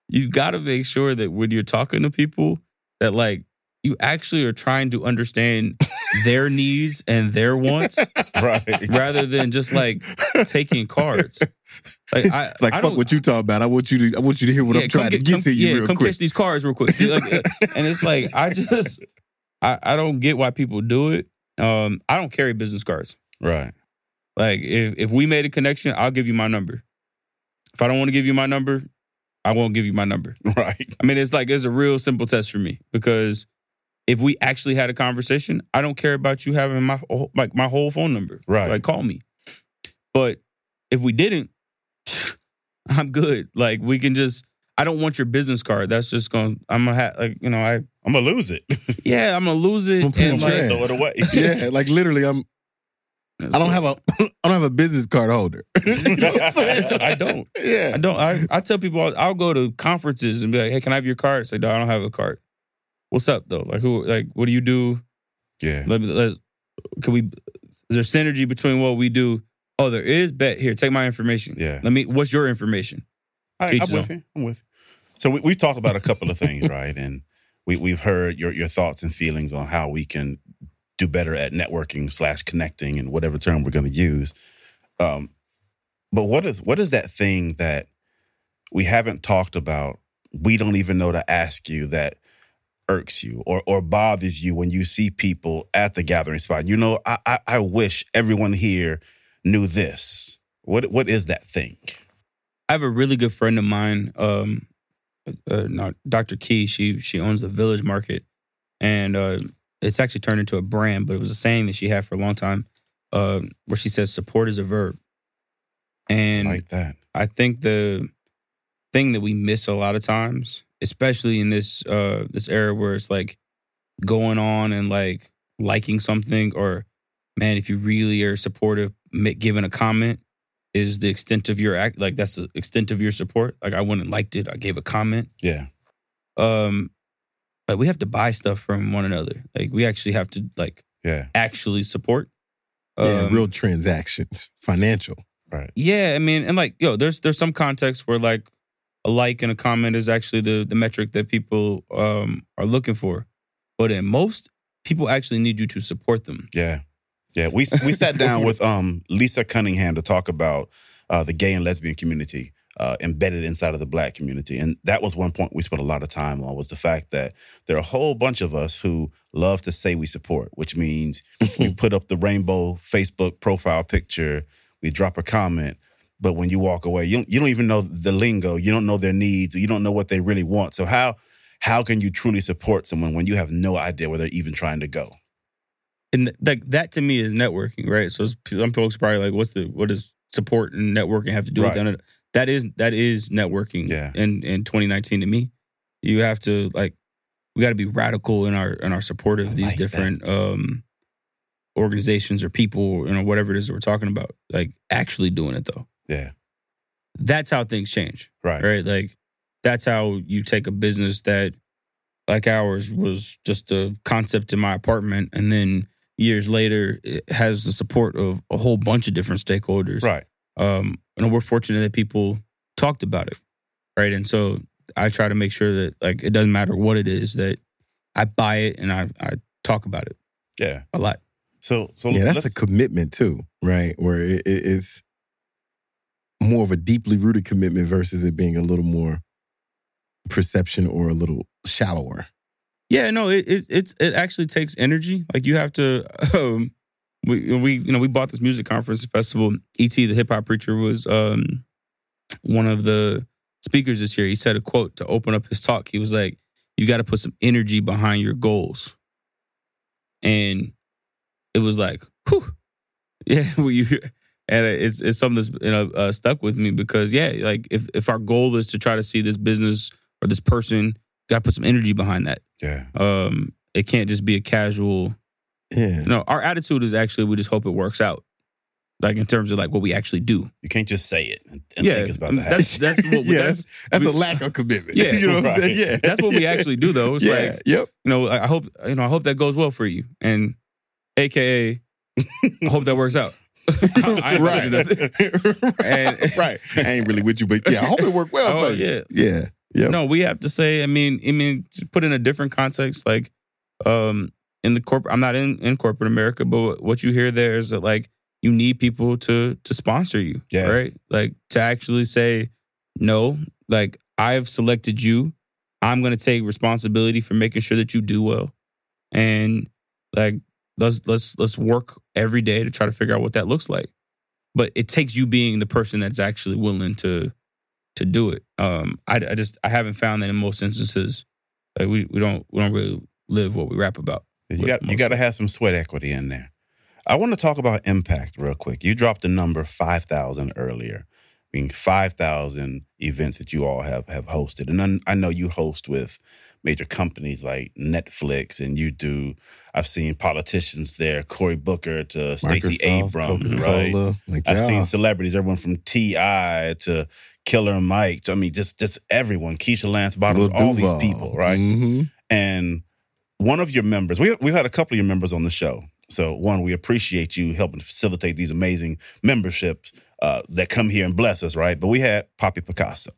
you've got to make sure that when you're talking to people, that like you actually are trying to understand their needs and their wants right rather than just like taking cards. Like I, It's like I fuck what you talking about. I want you to. I want you to hear what I'm come trying to get- get come- to you yeah, real come quick. catch these cards real quick. Like, uh, and it's like I just I, I don't get why people do it. Um, I don't carry business cards. right Like if if we made a connection, I'll give you my number. If I don't want to give you my number, I won't give you my number. Right. I mean, it's like it's a real simple test for me because if we actually had a conversation, I don't care about you having my whole- like my whole phone number. Right. Like call me. But if we didn't, I'm good. Like we can just. I don't want your business card. That's just going. to I'm gonna have like you know. I I'm gonna lose it. yeah. I'm gonna lose it. I'm putting and like, Throw it away. yeah, like literally, I'm. I don't have a. I don't have a business card holder. You know I'm saying? I don't. Yeah. I don't. I, I tell people I'll, I'll go to conferences and be like, "Hey, can I have your card?" Say, "No, I don't have a card." What's up though? Like who? Like what do you do? Yeah. Let me. Let. Can we? Is there synergy between what we do? Oh, there is. Bet here. Take my information. Yeah. Let me. What's your information? I, Teach I'm his with you. I'm with you. So we, we've talked about a couple of things, right? And we, we've heard your, your thoughts and feelings on how we can do better at networking slash connecting and whatever term we're going to use. Um, but what is what is that thing that we haven't talked about? We don't even know to ask you that irks you or or bothers you when you see people at the gathering spot. You know, I I, I wish everyone here knew this. What what is that thing? I have a really good friend of mine, um, uh, not Dr. Key. She she owns the Village Market, and uh, it's actually turned into a brand. But it was a saying that she had for a long time, uh, where she says, "Support is a verb." And I like that. I think the thing that we miss a lot of times, especially in this uh, this era where it's like going on and like liking something, or man, if you really are supportive, giving a comment is the extent of your act. Like that's the extent of your support. Like I and liked it. I gave a comment. Yeah. Um, but we have to buy stuff from one another. Like we actually have to like Yeah. actually support. Yeah, Um, real transactions, financial. Right. Yeah, I mean, and like, yo, there's there's some context where like a like and a comment is actually the the metric that people um are looking for, but in most people actually need you to support them. Yeah. Yeah. We we sat down with um Lisa Cunningham to talk about uh, the gay and lesbian community uh, embedded inside of the black community, and that was one point we spent a lot of time on was the fact that there are a whole bunch of us who love to say we support, which means we put up the rainbow Facebook profile picture, we drop a comment. But when you walk away, you don't, you don't even know the lingo. You don't know their needs. You don't know what they really want. So how how can you truly support someone when you have no idea where they're even trying to go? And like that to me is networking, right? So some folks probably like, what's the what does support and networking have to do Right. with that? That is that is networking. Yeah. In in 2019 to me, you have to like we got to be radical in our in our support of I these like that. different um organizations or people, you know, whatever it is that we're talking about. Like actually doing it though. Yeah. That's how things change, Right. right? Like that's how you take a business that like ours was just a concept in my apartment and then years later it has the support of a whole bunch of different stakeholders Right. Um and we're fortunate that people talked about it right and so i try to make sure that like it doesn't matter what it is that i buy it and i i talk about it Yeah. a lot So so Yeah, that's a commitment too, right? Where it, it- it's more of a deeply rooted commitment versus it being a little more perception or a little shallower. yeah no it it it's, it actually takes energy like you have to um we we you know we bought this music conference festival. ET the hip hop preacher was um one of the speakers this year. He said a quote to open up his talk. He was like you got to put some energy behind your goals. And it was like whew. Yeah well, you and it's it's something that's you know uh, stuck with me because yeah like if if our goal is to try to see this business or this person got to put some energy behind that. Yeah. um it can't just be a casual Yeah. no our attitude is actually we just hope it works out like in terms of like what we actually do You can't just say it and, yeah think it's about to happen. that's that's what we, yeah, that's, that's, we- a lack of commitment. Yeah, you know what I'm saying? Yeah. that's what we actually do though it's yeah. like yep. you know I hope you know I hope that goes well for you and aka I hope that works out I, I ain't gonna do nothing. And- right. I ain't really with you, but yeah, I hope it worked well Oh, for you. yeah. Yeah. Yep. No, we have to say. I mean, I mean, put in a different context, like um, in the corporate. I'm not in in corporate America, but what you hear there is that like you need people to to sponsor you, Yeah. right? Like to actually say no. Like I've selected you. I'm going to take responsibility for making sure that you do well, and like let's let's let's work every day to try to figure out what that looks like. But it takes you being the person that's actually willing to to do it. Um, I, I just I haven't found that in most instances, like we we don't we don't really live what we rap about. You got you got to have some sweat equity in there. I want to talk about impact real quick. You dropped the number five thousand earlier, meaning five thousand events that you all have have hosted, and then I know you host with major companies like Netflix, and you do. I've seen politicians there, Cory Booker to Stacey Abrams, right? Like, I've yeah. seen celebrities, everyone from T.I. to Killer Mike. I mean, just just everyone, Keisha Lance Bottoms, all these people, right? hmm and one of your members we, we've had a couple of your members on the show so one we appreciate you helping facilitate these amazing memberships uh, that come here and bless us right but we had poppy picasso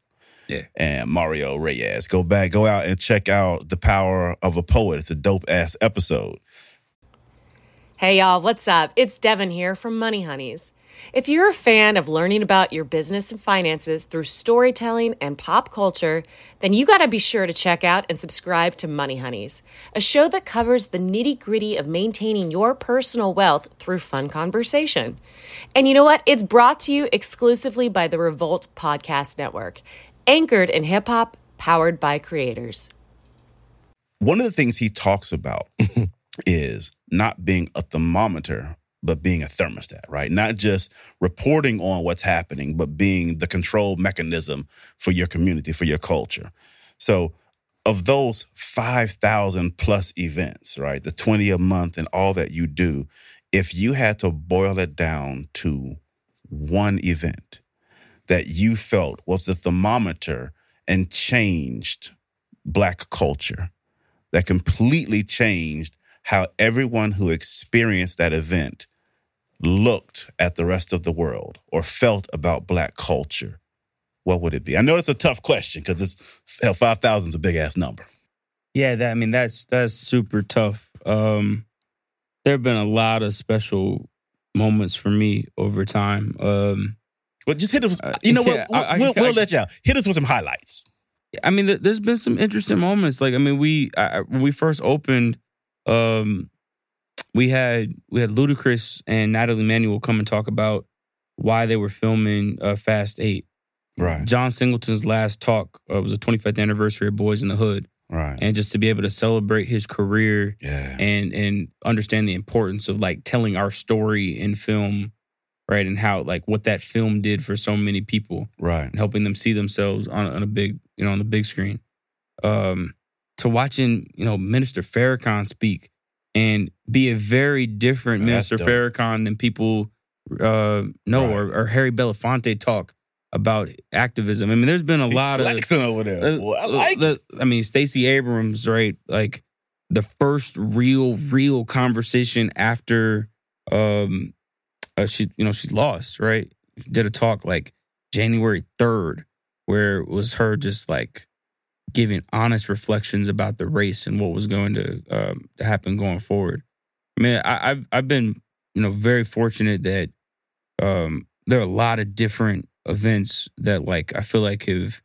Yeah. and mario reyes go back go out and check out the power of a poet it's a dope ass episode Hey y'all, what's up? It's Devin here from Money Honeys. If you're a fan of learning about your business and finances through storytelling and pop culture, then you gotta be sure to check out and subscribe to Money Honeys, a show that covers the nitty gritty of maintaining your personal wealth through fun conversation. And you know what? It's brought to you exclusively by the Revolt Podcast Network, anchored in hip hop, powered by creators. one of the things he talks about is not being a thermometer but being a thermostat right? Not just reporting on what's happening but being the control mechanism for your community for your culture. So of those 5000 plus events right the 20 a month and all that you do if you had to boil it down to one event that you felt was the thermometer and changed black culture that completely changed how everyone who experienced that event looked at the rest of the world or felt about black culture, what would it be? I know it's a tough question because it's hell, five thousand is a big ass number. Yeah, that I mean that's that's super tough. Um there have been a lot of special moments for me over time. Um But just hit us. Uh, You know yeah, what? I- I- we'll, we'll I- let you out. Hit us with some highlights. I mean, there's been some interesting moments. Like, I mean, we I- when we first opened, um, we had we had Ludacris and Nathalie Emmanuel come and talk about why they were filming uh, Fast Eight. Right. John Singleton's last talk uh, was the 25th anniversary of Boyz n the Hood, Right. and just to be able to celebrate his career yeah. and and understand the importance of like telling our story in film, right, and how like what that film did for so many people right. and helping them see themselves on, on a big, you know, on the big screen. Um, to watching, you know, Minister Farrakhan speak and be a very different Man, that's Minister. Farrakhan than people uh, know, Right. or, or Harry Belafonte talk about activism. I mean, there's been a He lot of flexing over there. uh, Boy, I like the- I mean, Stacey Abrams, right? Like the first real, real conversation after um uh, she, you know, she lost, right? Did a talk like January third, where it was her just like giving honest reflections about the race and what was going to um, to happen going forward. I mean, I, I've I've been you know very fortunate that um, there are a lot of different events that like I feel like have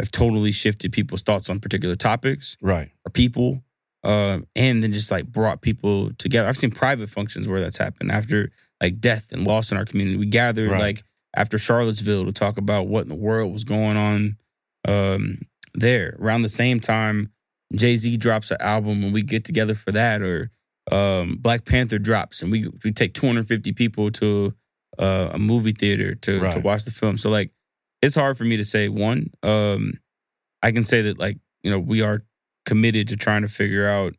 have totally shifted people's thoughts on particular topics Right. or people, uh, and then just like brought people together. I've seen private functions where that's happened after like death and loss in our community. We gathered Right. like after Charlottesville to talk about what in the world was going on um, there. Around the same time, Jay Z drops an album and we get together for that, or um, Black Panther drops and we we take 250 people to uh, a movie theater to to watch the film. So like, it's hard for me to say one. Um, I can say that like you know we are committed to trying to figure out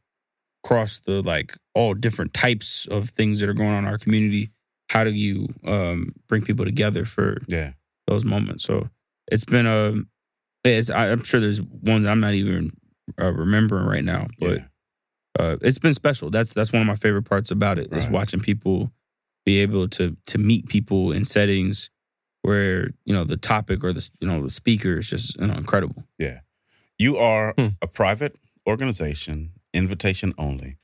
across the like all different types of things that are going on in our community. How do you um, bring people together for Yeah. those moments. So it's been a. It's, I- I'm sure there's ones I'm not even uh, remembering right now, but yeah. uh, it's been special. That's that's one of my favorite parts about it is Right. watching people be able to to meet people in settings where you know the topic or the you know the speaker is just you know incredible. Yeah. You are Hmm. a private organization, invitation only.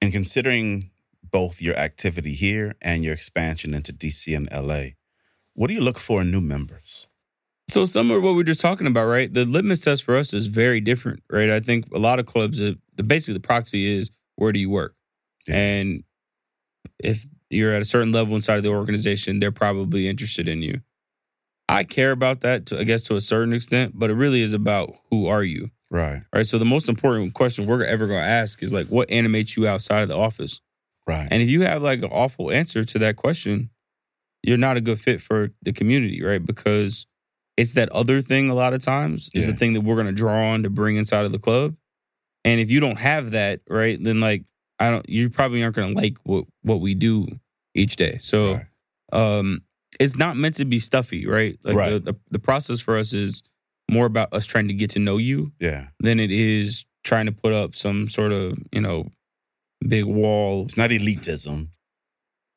And considering both your activity here and your expansion into DC and LA, what do you look for in new members? So similar to what we are just talking about, right? The litmus test for us is very different, right? I think a lot of clubs, uh, the basically the proxy is where do you work, Yeah. and if you're at a certain level inside of the organization, they're probably interested in you. I care about that, to, I guess, to a certain extent, but it really is about who are you, Right. right? So the most important question we're ever going to ask is like, what animates you outside of the office? Right. And if you have like an awful answer to that question, you're not a good fit for the community, right? Because it's that other thing a lot of times is Yeah. the thing that we're going to draw on to bring inside of the club. And if you don't have that, right, then like I don't, you probably aren't going to like what what we do each day. So, Right. um, it's not meant to be stuffy, right? Like Right. The, the the process for us is more about us trying to get to know you yeah. than it is trying to put up some sort of you know big wall It's not elitism.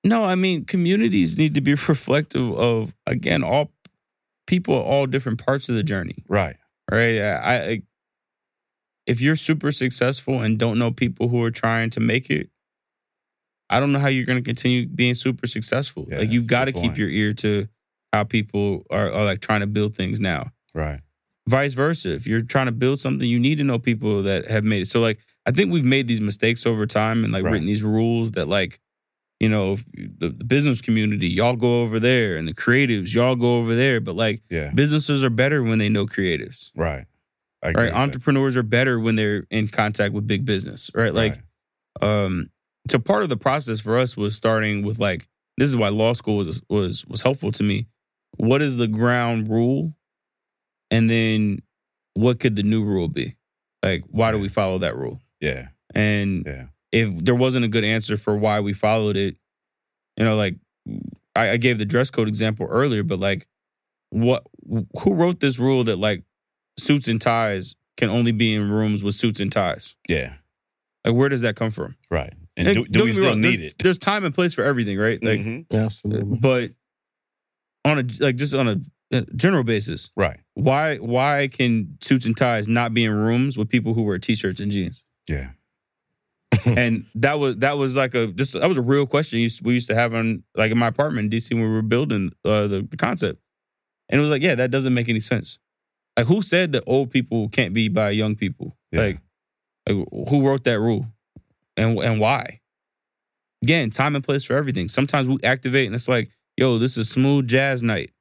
no, I mean communities need to be reflective of again all people at all different parts of the journey, Right. right? I, I if you're super successful and don't know people who are trying to make it, I don't know how you're going to continue being super successful. Yeah, like you've got to keep your ear to how people are, are like trying to build things now. Right. Vice versa, if you're trying to build something, you need to know people that have made it. So like I think we've made these mistakes over time and like Right. written these rules that like you know the, the business community y'all go over there and the creatives y'all go over there but like Yeah. businesses are better when they know creatives Right. Right with that. entrepreneurs are better when they're in contact with big business right like um so part of the process for us was starting with like this is why law school was was was helpful to me what is the ground rule and then what could the new rule be like why do we follow that rule yeah. and Yeah. If there wasn't a good answer for why we followed it, you know, like I, I gave the dress code example earlier, but like, what? Who wrote this rule that like suits and ties can only be in rooms with suits and ties? Yeah. Like, where does that come from? Right. And And do, do we still wrong, need there's, it? There's time and place for everything, right? Like, Mhm. Absolutely. but on a like just on a, a general basis, Right. why why can suits and ties not be in rooms with people who wear t-shirts and jeans? Yeah. and that was that was like a just that was a real question we used, to have on like in my apartment in DC when we were building uh, the the concept, and it was like, yeah, that doesn't make any sense. Like, who said that old people can't be by young people? Yeah. Like, like, who wrote that rule, and and why? Again, time and place for everything. Sometimes we activate, and it's like, yo, this is smooth jazz night,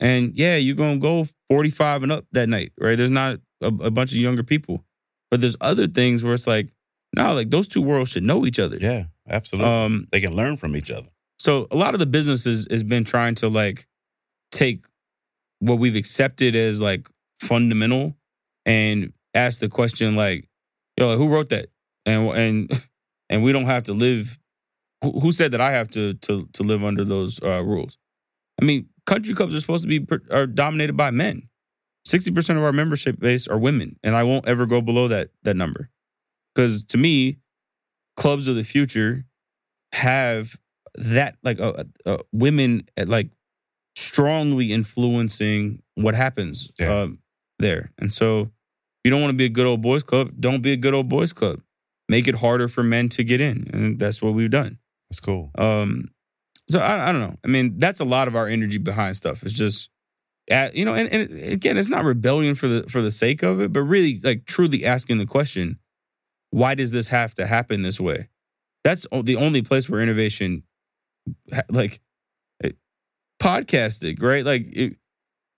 and yeah, you're gonna go 45 and up that night, right? There's not a, a bunch of younger people, but there's other things where it's like, no, like those two worlds should know each other. Yeah. Absolutely. Um, they can learn from each other. so a lot of the businesses has been trying to like take what we've accepted as like fundamental and ask the question like, yo, like, who wrote that? And and and we don't have to live. Who, who said that I have to to to live under those uh, rules? I mean, country clubs are supposed to be are dominated by men. Sixty percent of our membership base are women, and I won't ever go below that that number. Because to me, clubs of the future have that like uh, uh, women uh, like strongly influencing what happens Yeah. um, there. And so, you don't want to be a good old boys club. Don't be a good old boys club. Make it harder for men to get in, and that's what we've done. That's cool. Um, so I, I don't know. I mean, that's a lot of our energy behind stuff. It's just, uh, you know, and, and again, it's not rebellion for the for the sake of it, but really like truly asking the question, why does this have to happen this way? That's the only place where innovation, like, it, podcasting, right? Like, it,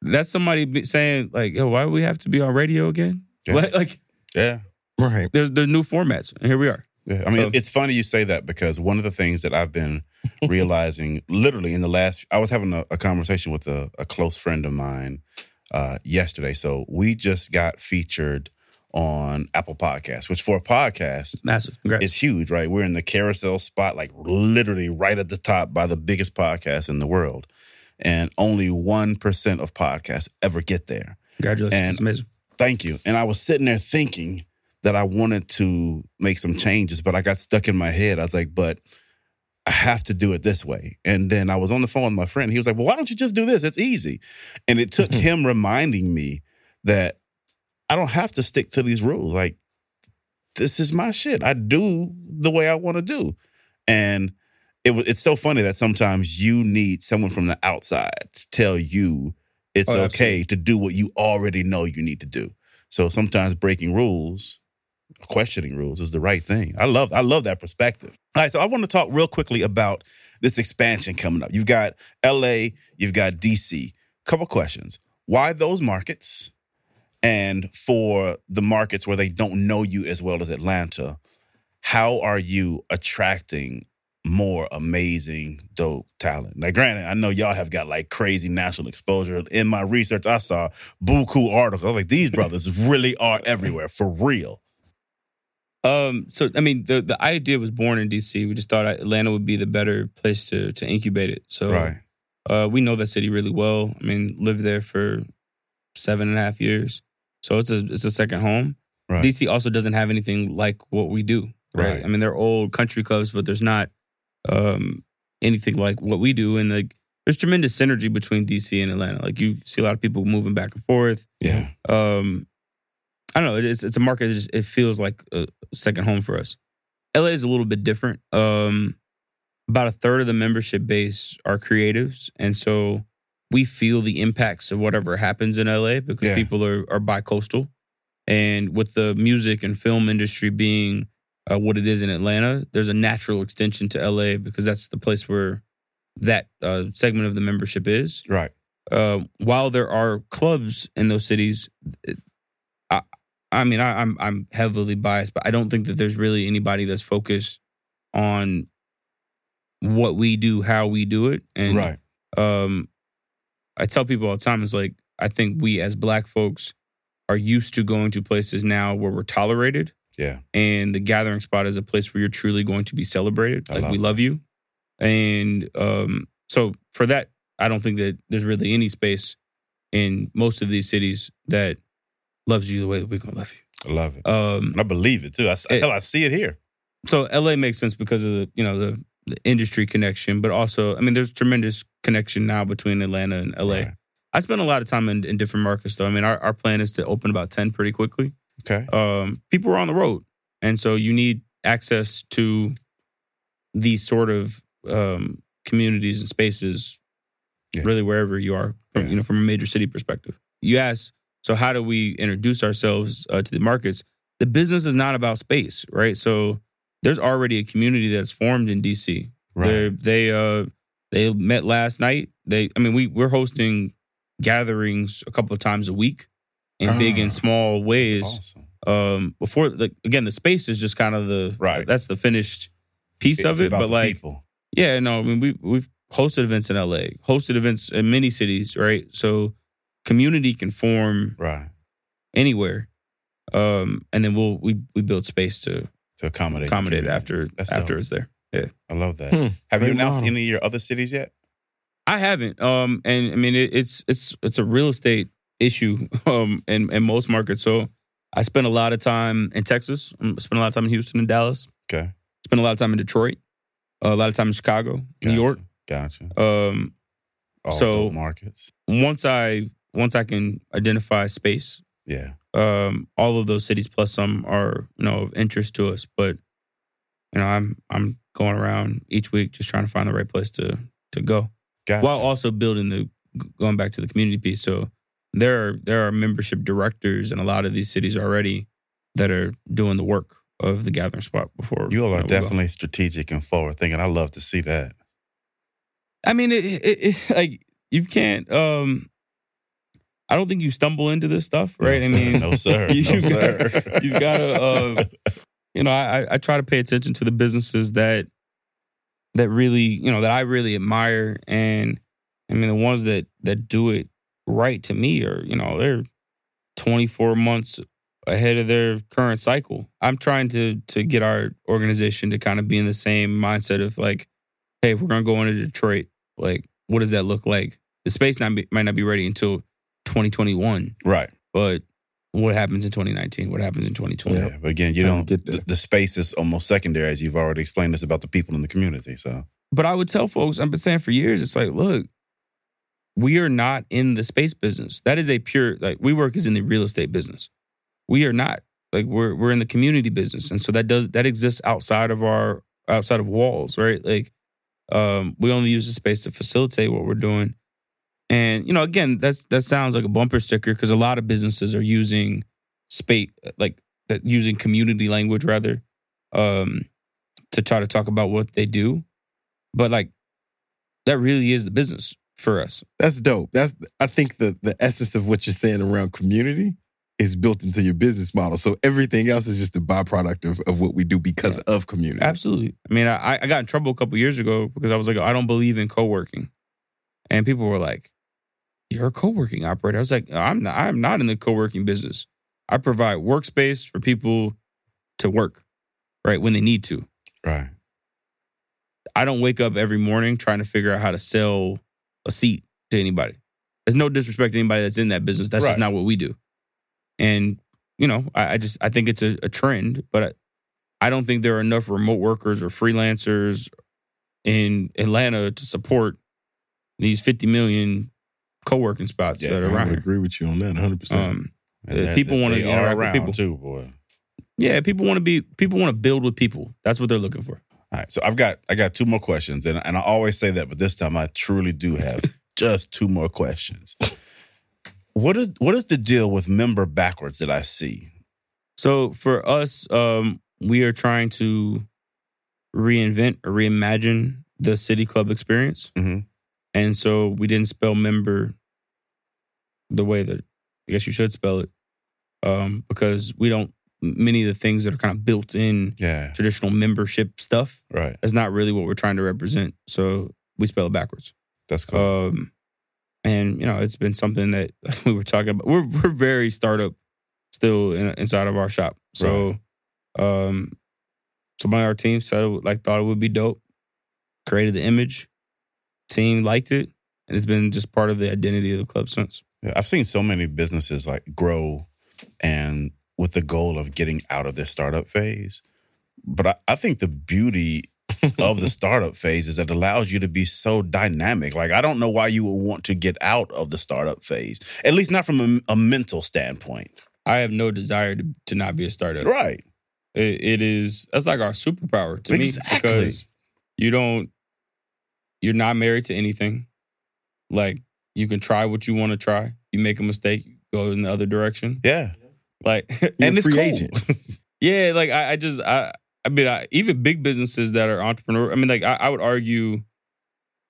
that's somebody saying like, "Yo, why do we have to be on radio again?" Yeah. Like, like, Yeah. Right. there's there's new formats, and here we are. Yeah, I mean, So- it's funny you say that because one of the things that I've been realizing, literally in the last, I was having a, a conversation with a, a close friend of mine uh, yesterday. So we just got featured on Apple Podcasts, which for a podcast Massive, congrats. is huge, right? We're in the carousel spot, like literally right at the top by the biggest podcast in the world, and only one percent of podcasts ever get there Congratulations, and- it's amazing. thank you. And I was sitting there thinking that I wanted to make some changes, but I got stuck in my head. I was like, but I have to do it this way. And then I was on the phone with my friend. He was like, well, why don't you just do this? It's easy. And it took him reminding me that I don't have to stick to these rules. Like, this is my shit. I do the way I want to do. And it was it's so funny that sometimes you need someone from the outside to tell you it's Oh, okay to do what you already know you need to do. So sometimes breaking rules, questioning rules is the right thing. I love I love that perspective. All right, so I want to talk real quickly about this expansion coming up. You've got LA, you've got DC. couple questions. Why those markets? And for the markets where they don't know you as well as Atlanta, how are you attracting more amazing, dope talent? Now, granted, I know y'all have got like crazy national exposure. In my research, I saw buku articles. I was like, these brothers really are everywhere for real. Um, so I mean, the the idea was born in DC. We just thought Atlanta would be the better place to to incubate it. So Right. uh, we know that city really well. I mean, lived there for seven and a half years, so it's a it's a second home. Right. DC also doesn't have anything like what we do. Right. Right. I mean, they're old country clubs, but there's not um, anything like what we do. And like, there's tremendous synergy between DC and Atlanta. Like, you see a lot of people moving back and forth. Yeah. Um, I don't know. It's it's a market. That just, it feels like a second home for us. LA is a little bit different. Um, about a third of the membership base are creatives, and so we feel the impacts of whatever happens in LA because Yeah. people are are bi-coastal, and with the music and film industry being uh, what it is in Atlanta, there's a natural extension to LA because that's the place where that uh, segment of the membership is Right. uh, while there are clubs in those cities, I, I mean, I, I'm I'm heavily biased, but I don't think that there's really anybody that's focused on what we do, how we do it, and right. um, I tell people all the time, it's like I think we as Black folks are used to going to places now where we're tolerated, Yeah. and the gathering spot is a place where you're truly going to be celebrated. I Like love we that. love you, and um, so for that, I don't think that there's really any space in most of these cities that loves you the way that we're gonna love you. I love it. Um, And I believe it too. I, It- hell, I see it here. so LA makes sense because of the you know the, the industry connection, but also I mean there's tremendous connection now between Atlanta and LA. Right. I spent a lot of time in, in different markets though. I mean our, our plan is to open about ten pretty quickly. Okay. um, people are on the road, and so you need access to these sort of um, communities and spaces, Yeah. really wherever you are, from, Yeah. you know, from a major city perspective. You ask, so how do we introduce ourselves uh, to the markets? The business is not about space, right? So there's already a community that's formed in DC. They're- Right. They uh they met last night. They I mean we we're hosting gatherings a couple of times a week in big Ah, and small ways awesome. um before like again the space is just kind of the Right. that's the finished piece of it but like people. yeah no i mean we we've hosted events in la hosted events in many cities right so community can form Right. anywhere um and then we'll we we build space to To accommodate. accommodate after That's after dope. it's there Yeah, I love that. Hmm. Have you announced model. any of your other cities yet? I haven't. Um, and I mean, it, it's it's it's a real estate issue um in, in most markets. So I spent a lot of time in Texas. I spent a lot of time in Houston and Dallas. Okay. Spent a lot of time in Detroit. a lot of time in Chicago, Gotcha. New York. Gotcha. Um, All So- markets. once I once I can identify space, Yeah. um, all of those cities plus some are you know of interest to us. But you know, I'm I'm going around each week just trying to find the right place to to go. Gotcha. while also building the going back to the community piece. So there are there are membership directors in a lot of these cities already that are doing the work of the gathering spot before you all are know, we go. definitely strategic and forward thinking. I love to see that. I mean, it, it, it, like you can't. um I don't think you stumble into this stuff, right? No, I mean, no sir. you no got- sir. you gotta, uh, you know, I, I try to pay attention to the businesses that that really, you know, that I really admire, and I mean, the ones that that do it right to me are, you know, they're 24 months ahead of their current cycle. I'm trying to to get our organization to kind of be in the same mindset of like, hey, if we're gonna go into Detroit, like, what does that look like? The space not be, might not be ready until 2021, right. but what happens in 2019? What happens in 2020? Yeah. But again, you Trying to don't. get. The, the space is almost secondary, as you've already explained. This about the people in the community. So But I would tell folks, I've been saying for years, it's like, look, we are not in the space business. That is a pure like WeWork is in the real estate business. We are not. Like we're we're in the community business. And so that does that exists outside of our outside of walls, right? Like um we only use the space to facilitate what we're doing. And you know, again, that's that sounds like a bumper sticker because a lot of businesses are using space like that using community language rather um to try to talk about what they do. But like that really is the business. for us. That's dope. That's I think the the essence of what you're saying around community is built into your business model. So everything else is just a byproduct of, of what we do because of community. Absolutely. I mean, I, I got in trouble a couple years ago because I was like, I don't believe in co-working, and people were like, "You're a co-working operator." I was like, "I'm not. I'm not in the co-working business. I provide workspace for people to work, right when they need to. Right. I don't wake up every morning trying to figure out how to sell a seat to anybody. There's no disrespect to anybody that's in that business. That's Right. just not what we do. And you know, I, I just I think it's a, a trend, but I, I don't think there are enough remote workers or freelancers in Atlanta to support these 50 million co-working spots Yeah, that are I around would here. agree with you on that 100%. Um, Uh, that- people wanna interact with people. too, boy. yeah, people want to be people want to build with people. That's what they're looking for. All right, so I've got I got two more questions, and and I always say that, but this time I truly do have just two more questions. What is what is the deal with member backwards that I see? So for us, um, we are trying to reinvent or reimagine the city club experience. Mhm. And so we didn't spell member the way that I guess you should spell it. Um, because we don't many of the things that are kind of built in Yeah, traditional membership stuff right. is not really what we're trying to represent. So we spell it backwards. That's cool. Um, and you know, it's been something that we were talking about. We're we're very startup still in, inside of our shop. So, um, somebody on our team said it, like thought it would be dope. Created the image, team liked it, and it's been just part of the identity of the club since. Yeah, I've seen so many businesses like grow and with the goal of getting out of their startup phase. But I, I think the beauty of the startup phase is it allows you to be so dynamic. Like I don't know why you would want to get out of the startup phase, at least not from a, a mental standpoint. I have no desire to, to not be a startup. Right. It, it is that's like our superpower to Exactly. me because you don't you're not married to anything. Like you can try what you want to try. You make a mistake, go in the other direction. Yeah. Like You're and it's free cool. agent. yeah, like I, I just I I mean I, even big businesses that are entrepreneur. I mean like I, I would argue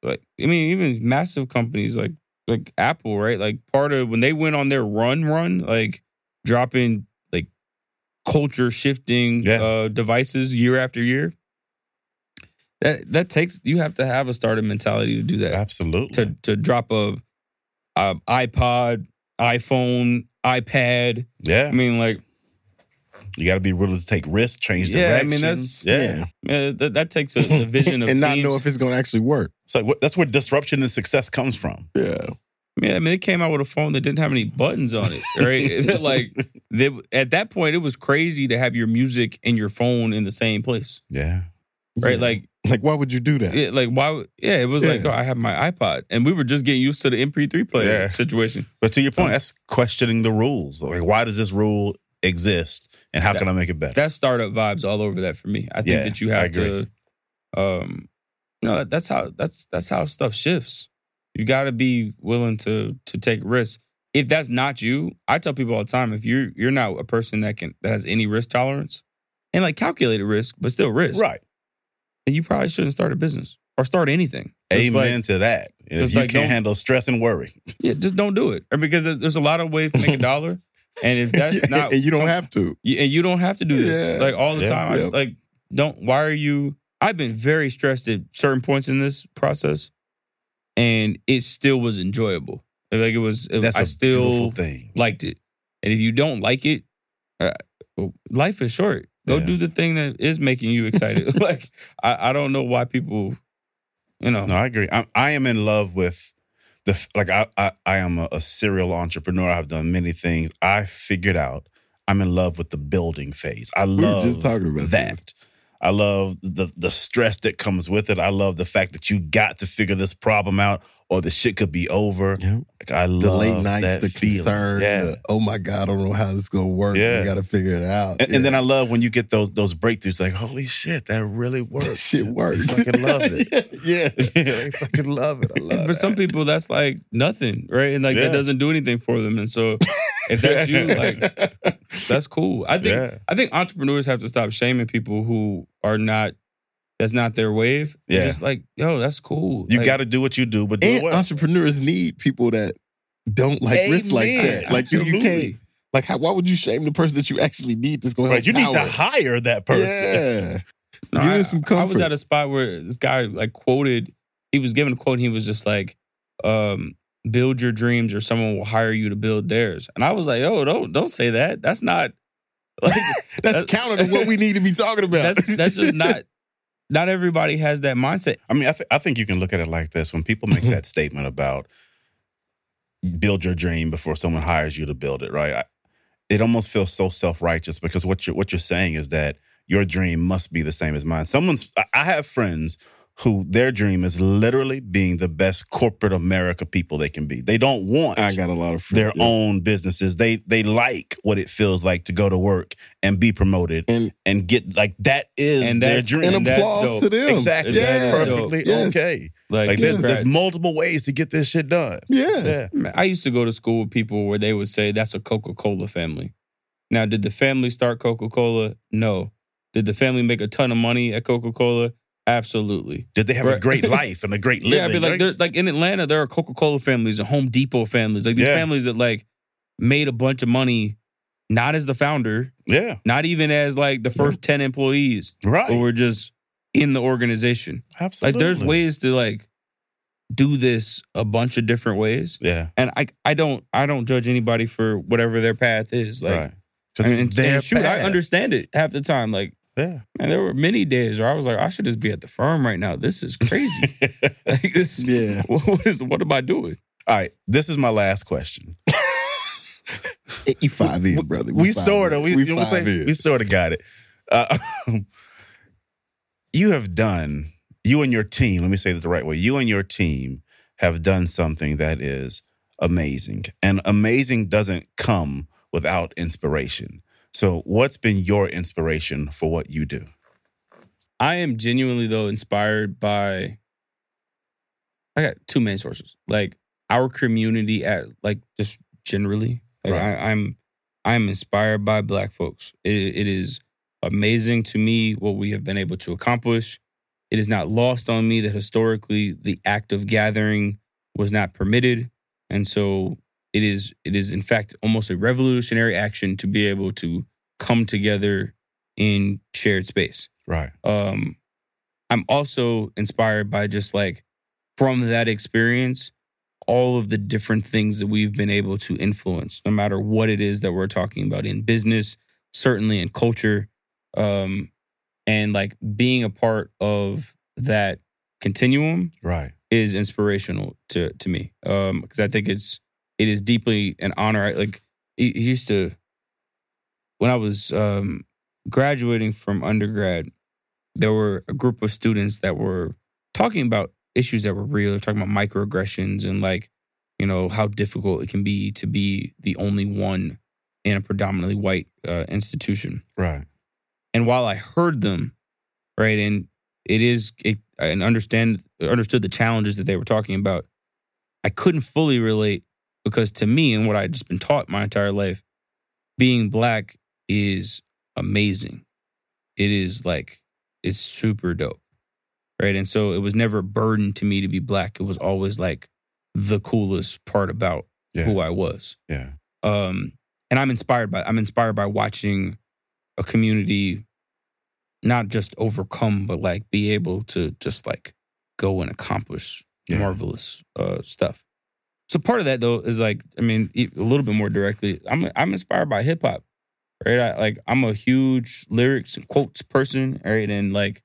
like I mean even massive companies like like Apple, right? Like part of when they went on their run run, like dropping like culture shifting Yeah. uh devices year after year. That that takes you have to have a startup mentality to do that. Absolutely. To to drop a, a iPod, iPhone, iPad. yeah. I mean like you got to be willing to take risks, change Yeah, I mean, that's- yeah. Yeah, that, that takes a, a vision of and not teams. know if it's going to actually work. What, that's where disruption and success comes from. Yeah. yeah, I mean, they came out with a phone that didn't have any buttons on it, right? like, they, at that point, it was crazy to have your music and your phone in the same place, Yeah. right? Yeah. Like, Like, why would you do that? it, like why? would- Yeah, it was like, oh, I have my iPod, and we were just getting used to the MP3 player Yeah. situation. But to your point, Um, that's questioning the rules. Like, why does this rule exist, and how can I make it better? That's startup vibes all over that for me. I think Yeah, that you have to, um, you know, that's how that's that's how stuff shifts. You got to be willing to to take risks. If that's not you, I tell people all the time, if you're you're not a person that can that has any risk tolerance and like calculated risk, but still risk, right. Then you probably shouldn't start a business or start anything. Just Amen like- to that. And if you like can't handle stress and worry, yeah, just don't do it. Or because there's- a lot of ways to make a dollar, and if that's Yeah, not and you don't some- have to. You, and you don't have to do this Yeah. like all the Yeah. time. I- like, don't. Why are you? I've been very stressed at certain points in this process, and it still was enjoyable. Like it was. it- that's I a still beautiful thing. liked it. And if you don't like it, uh, life is short. Go Yeah. do the thing that is making you excited. like I, I don't know why people, you know. No, I agree. I, I am in love with the like. I I, I am a, a serial entrepreneur. I've done many things. I figured out I'm in love with the building phase. I were love just talking about that. this. I love the the stress that comes with it. I love the fact that you got to figure this problem out, or the shit could be over. Yeah. Like I The love late nights, that the feeling. concern, Yeah. the, oh my God, I don't know how this is going to work. Yeah. We got to figure it out. And, and then I love when you get those those breakthroughs. Like, holy shit, that really works. Shit works. I fucking love it. yeah. I fucking love it. I love for it. some people that's like nothing right and like Yeah. that doesn't do anything for them and so if that's you like that's cool i think Yeah. i think entrepreneurs have to stop shaming people who are not that's not their wave. Yeah. Yeah. Just like, yo, that's cool. You Like, got to do what you do, but do And it well. entrepreneurs need people that don't like risk like Amen. that. Like you, you can't. Like, how, why would you shame the person that you actually need that's going Right, to you need to hire that person. Yeah. No, Give I, him some I was at a spot where this guy like quoted, he was given a quote and he was just like, um, build your dreams or someone will hire you to build theirs. And I was like, oh, don't don't say that. That's not like That's That- counter to what we need to be talking about. that's that's just not not everybody has that mindset. I mean, I, th- I think you can look at it like this: when people make mm-hmm. that statement about build your dream before someone hires you to build it, right? I, it almost feels so self righteous because what you're what you're saying is that your dream must be the same as mine. Someone's I- I have friends who their dream is literally being the best corporate America people they can be. They don't want I got a lot of friends. their yeah. own businesses. They they like what it feels like to go to work and be promoted And and get like that is And their dream. and And applause to them. Exactly. That That's perfectly Yes. okay. Like, Like there's, there's multiple ways to get this shit done. Yeah. Yeah. I used to go to school with people where they would say that's a Coca Cola family. Now, did the family start Coca Cola? No. Did the family make a ton of money at Coca Cola? Absolutely. Did they have a great life and a great living? Yeah, I mean, like, right? like in Atlanta, there are Coca Cola families and Home Depot families, like these Yeah. families that like made a bunch of money, not as the founder, yeah. not even as like the first ten employees, Right. but were just in the organization. Absolutely. Like, there's ways to like do this a bunch of different ways, Yeah. and I I don't I don't judge anybody for whatever their path is. Like, right. Because and, it's their and shoot, I understand it half the time. Like, Yeah. man, there were many days where I was like, I should just be at the firm right now. This is crazy. like this, Yeah. What is what am I doing? All right. This is my last question. You five in, brother. we five sort of we, we you know five saying? in. we sort of got it. Uh, you have done you and your team. Let me say this the right way. You and your team have done something that is amazing, and amazing doesn't come without inspiration. So, what's been your inspiration for what you do? I am genuinely though inspired by. I got two main sources, like our community at like just generally. Like Right. I, I'm I'm inspired by Black folks. It, it is amazing to me what we have been able to accomplish. It is not lost on me that historically the act of gathering was not permitted, and so it is. It is in fact almost a revolutionary action to be able to come together in shared space Right. um i'm also inspired by just like from that experience all of the different things that we've been able to influence no matter what it is that we're talking about in business certainly in culture um and like being a part of that continuum Right. is inspirational to to me um because i think it's it is deeply an honor. I, like he used to when i was um graduating from undergrad there were a group of students that were talking about issues that were real. They're talking about microaggressions and like you know how difficult it can be to be the only one in a predominantly white uh, institution. Right. and while I heard them, right, and it is it, and understand understood the challenges that they were talking about, I couldn't fully relate because to me and what I'd just been taught my entire life, being black is amazing. It is like it's super dope, right? And so it was never a burden to me to be black. It was always like the coolest part about Yeah. who I was Yeah. um and i'm inspired by i'm inspired by watching a community not just overcome but like be able to just like go and accomplish Yeah. marvelous uh stuff so part of that though is like i mean a little bit more directly i'm i'm inspired by hip hop right I, like i'm a huge lyrics and quotes person right and like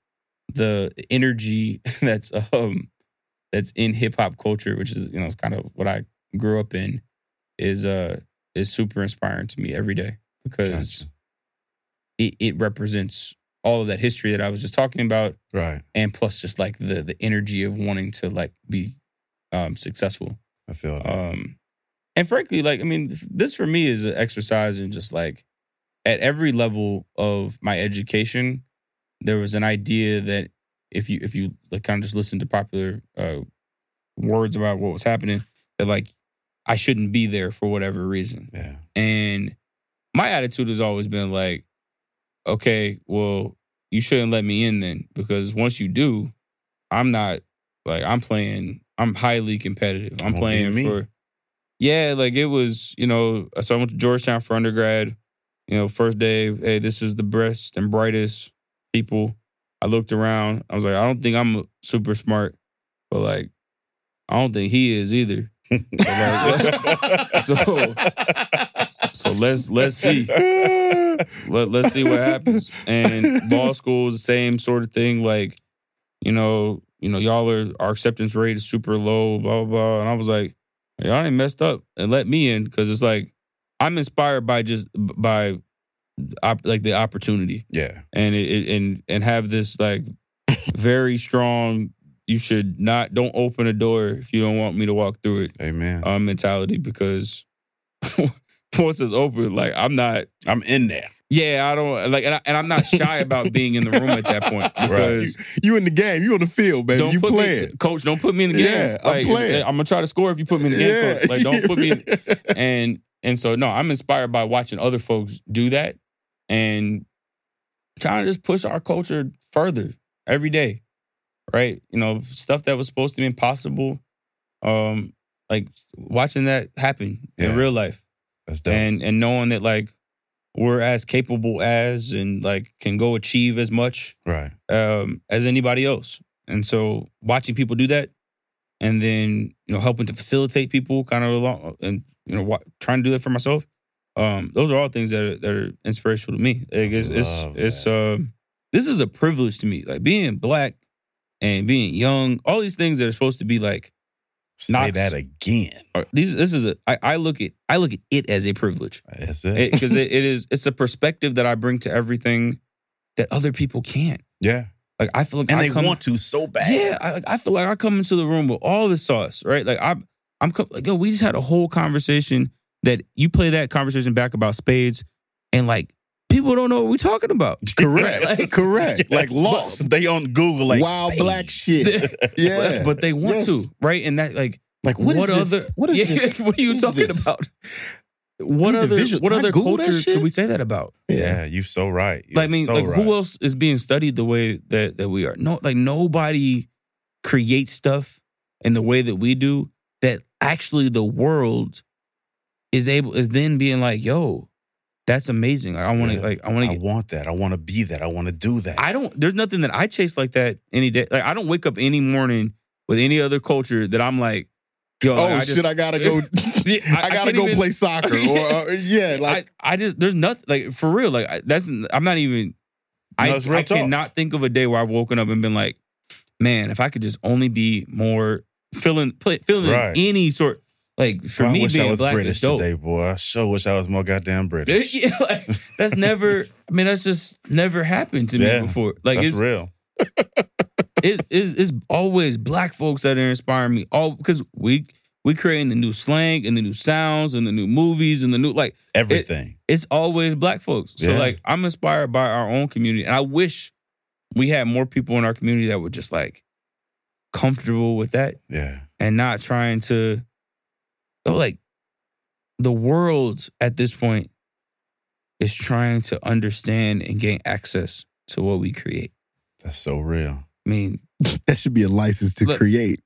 the energy that's um that's in hip hop culture which is you know it's kind of what i grew up in is uh is super inspiring to me every day because Gotcha. it, it represents all of that history that I was just talking about, Right. and plus just like the the energy of wanting to like be um, successful. I feel that. Um, and frankly, like I mean, this for me is an exercise in just like at every level of my education, there was an idea that if you if you like kind of just listen to popular uh, words about what was happening, that like I shouldn't be there for whatever reason. yeah. And my attitude has always been like, okay, well, you shouldn't let me in then because once you do, I'm not like I'm playing. I'm highly competitive. I'm Won't playing for. Yeah, like it was. You know, so I went to Georgetown for undergrad. You know, first day. Hey, this is the best and brightest people. I looked around. I was like, I don't think I'm super smart, but like, I don't think he is either. So, so let's let's see. Let, let's see what happens. And law school is the same sort of thing. Like, you know, you know, y'all are our acceptance rate is super low, blah blah blah. And I was like, y'all ain't messed up and let me in because it's like I'm inspired by just by op, like the opportunity yeah. and it, it and and have this like very strong. You should not don't open a door if you don't want me to walk through it Amen. um, mentality because once it's open, like I'm not. I'm in there. Yeah, I don't like, and, I, and I'm not shy about being in the room at that point because you in the game. You on the field, baby. You playing. me, coach. Don't put me in the game. Yeah, I'm playing. I'm gonna try to score if you put me in the game. Yeah. Coach. Like, don't put me. In, and and so no, I'm inspired by watching other folks do that and trying to just push our culture further every day, right? You know, stuff that was supposed to be impossible, um, like watching that happen Yeah. in real life That's dope. and and knowing that like we're as capable as and like can go achieve as much right. um, as anybody else. And so watching people do that, and then you know helping to facilitate people kind of along, and you know wa- trying to do that for myself. Um, those are all things that are, that are inspirational to me. Like it's it's, it's um, this is a privilege to me. Like being black and being young, all these things that are supposed to be like Say Knox. that again. these. This is a I, I look at I look at it as a privilege uh, That's it. because it, it is it's a perspective that I bring to everything that other people can't. yeah. Like I feel like And I they come, want to so bad. Yeah, I, like, I feel like I come into the room with all the sauce, right? Like I'm, I'm like, yo, we just had a whole conversation that you play that conversation back about spades, and like people don't know what we're talking about. Correct. Like- Correct. Like lost. They on Google like Wild spades. black shit. Yeah. but, but they want Yes. to, right? And that like Like what, what, is other? This? What is yeah, this? what are you What is talking this? about? What other? visual- What other Google that culture shit? we say that about? Yeah, you're so right. You're Like, I mean, so like right. who else is being studied the way that that we are? No, like nobody creates stuff in the way that we do. That actually the world is able is then being like, yo, that's amazing. Like, I want to Yeah. like I want I to get. want that. I want to be that. I want to do that. I don't. There's nothing that I chase like that any day. Like I don't wake up any morning with any other culture that I'm like, yo. Oh like, I shit! just- I gotta go. Yeah, I, gotta go even- play soccer. Or uh, yeah, like I, I just there's nothing like for real. Like I- that's I'm not even. I No, I talk. cannot think of a day where I've woken up and been like, man, if I could just only be more feeling play, feeling Right. any sort like for Boy, me I wish being I was black British is dope. today, boy. I sure wish I was more goddamn British. yeah, like, that's never. I mean, that's just never happened to Yeah, me before. Like That's it's, real. it's it's it's always black folks that are inspiring me. All because we we creating the new slang and the new sounds and the new movies and the new like Everything. it's always black folks. So Yeah. like I'm inspired by our own community. And I wish we had more people in our community that were just like comfortable with that yeah. and not trying to like the world at this point is trying to understand and gain access to what we create. That's so real. I mean, that should be a license to Look, create.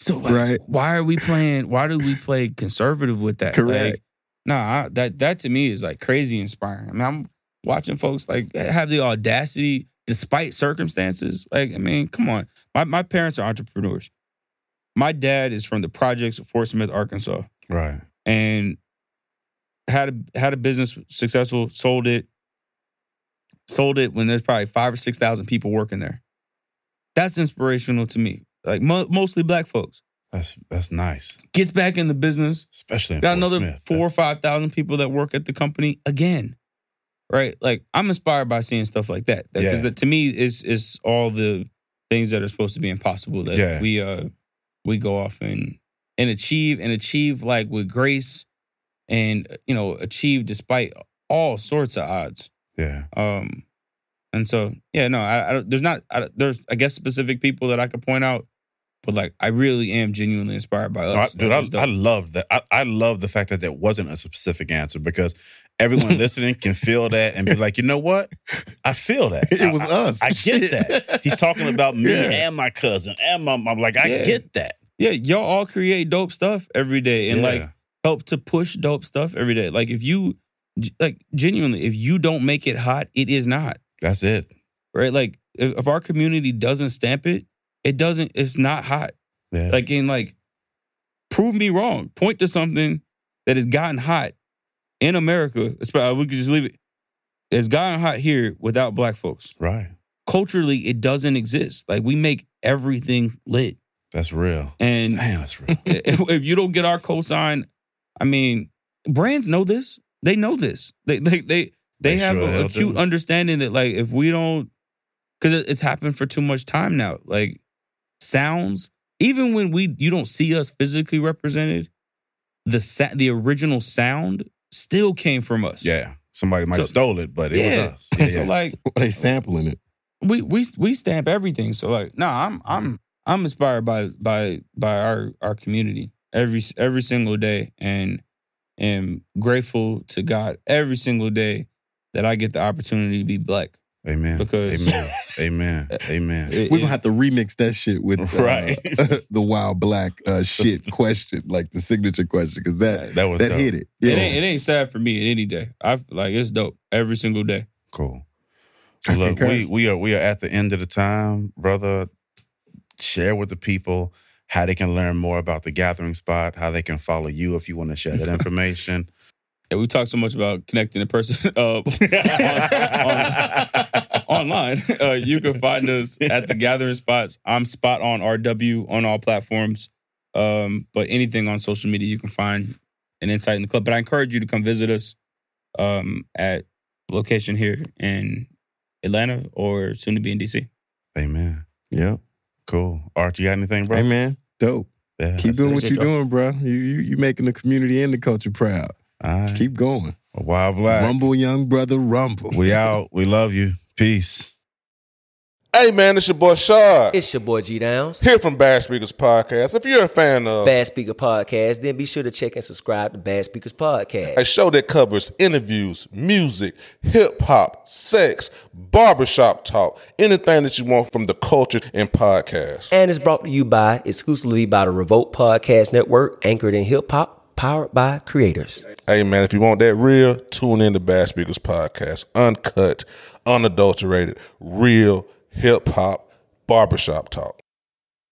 so like, Right. why are we playing why do we play conservative with that? Correct. Like, nah, I, that that to me is like crazy inspiring. I mean, I'm watching folks like have the audacity despite circumstances. Like, I mean, come on. My my parents are entrepreneurs. My dad is from the projects of Fort Smith, Arkansas, Right. and had a had a business successful, sold it, sold it when there's probably five or six thousand people working there. That's inspirational to me. Like mo- mostly black folks That's that's nice. gets back in the business, Especially in got Fort another Smith. four or five thousand people that work at the company again. Right? Like I'm inspired by seeing stuff like that. Because Yeah. that to me is is all the things that are supposed to be impossible that Yeah. we uh we go off and and achieve and achieve like with grace and you know achieve despite all sorts of odds. Yeah. Um, and so yeah, no, I, I there's not I, there's I guess specific people that I could point out but like I really am genuinely inspired by No, I, us. dude, I. I love that. I, I love the fact that there wasn't a specific answer because everyone listening can feel that and be like, you know what? I feel that. It was I, us. I, I get that. He's talking about me Yeah. and my cousin and my mom. Like, I Yeah. get that. yeah, y'all all create dope stuff every day and Yeah. like help to push dope stuff every day. Like if you like genuinely, if you don't make it hot, it is not. that's it. Right? Like if, if our community doesn't stamp it, it doesn't, it's not hot. Yeah. Like in like prove me wrong. Point to something that has gotten hot in America. We could just leave it. It's gotten hot here without black folks. right. Culturally, it doesn't exist. Like we make everything lit. That's real. And Damn, that's real. if, if you don't get our cosign, I mean, brands know this. They know this. They they they they, have sure a acute understanding that like if we don't, because it's happened for too much time now. Like sounds, even when we you don't see us physically represented, the sa- the original sound still came from us. Yeah. Somebody might So- have stole it, but it yeah. was us. Yeah, so yeah. like they sampling it. we we we stamp everything. So like, no, I'm I'm I'm inspired by by by our our community every every single day, and am grateful to God every single day that I get the opportunity to be black. Amen. Because- Amen. Amen. Amen. We're gonna have to remix that shit with uh, Right. the While Black uh, shit question, like the signature question, because that That was that dope. hit it. It Yeah. ain't it ain't sad for me at any day. I like it's dope every single day. Cool. I Look, concur. we we are we are at the end of the time, brother. Share with the people how they can learn more about the gathering spot, how they can follow you if you want to share that information. And we talk so much about connecting in person uh, online. Uh, you can find us at the Gathering Spots. I'm spot on RW on all platforms. Um, but anything on social media, you can find an insight in the club. But I encourage you to come visit us um, at location here in Atlanta or soon to be in DC. Amen. Yep. Cool. Art, you got anything, bro? Hey man, dope. Yeah, Keep doing what you're doing, bro. You you you making the community and the culture proud. All right. Keep going. While Black. Rumble, young brother, rumble. We out. We love you. Peace. Hey man, it's your boy Shard. It's your boy G Downs. Here from Bad Speakers Podcast. If you're a fan of Bad Speaker Podcast, then be sure to check and subscribe to Bad Speakers Podcast. a show that covers interviews, music, hip hop, sex, barbershop talk, anything that you want from the culture and podcast. And it's brought to you by exclusively by the Revolt Podcast Network, anchored in hip hop, powered by creators. Hey man, if you want that real, tune in to Bad Speakers Podcast. Uncut, unadulterated, real hip hop barbershop talk.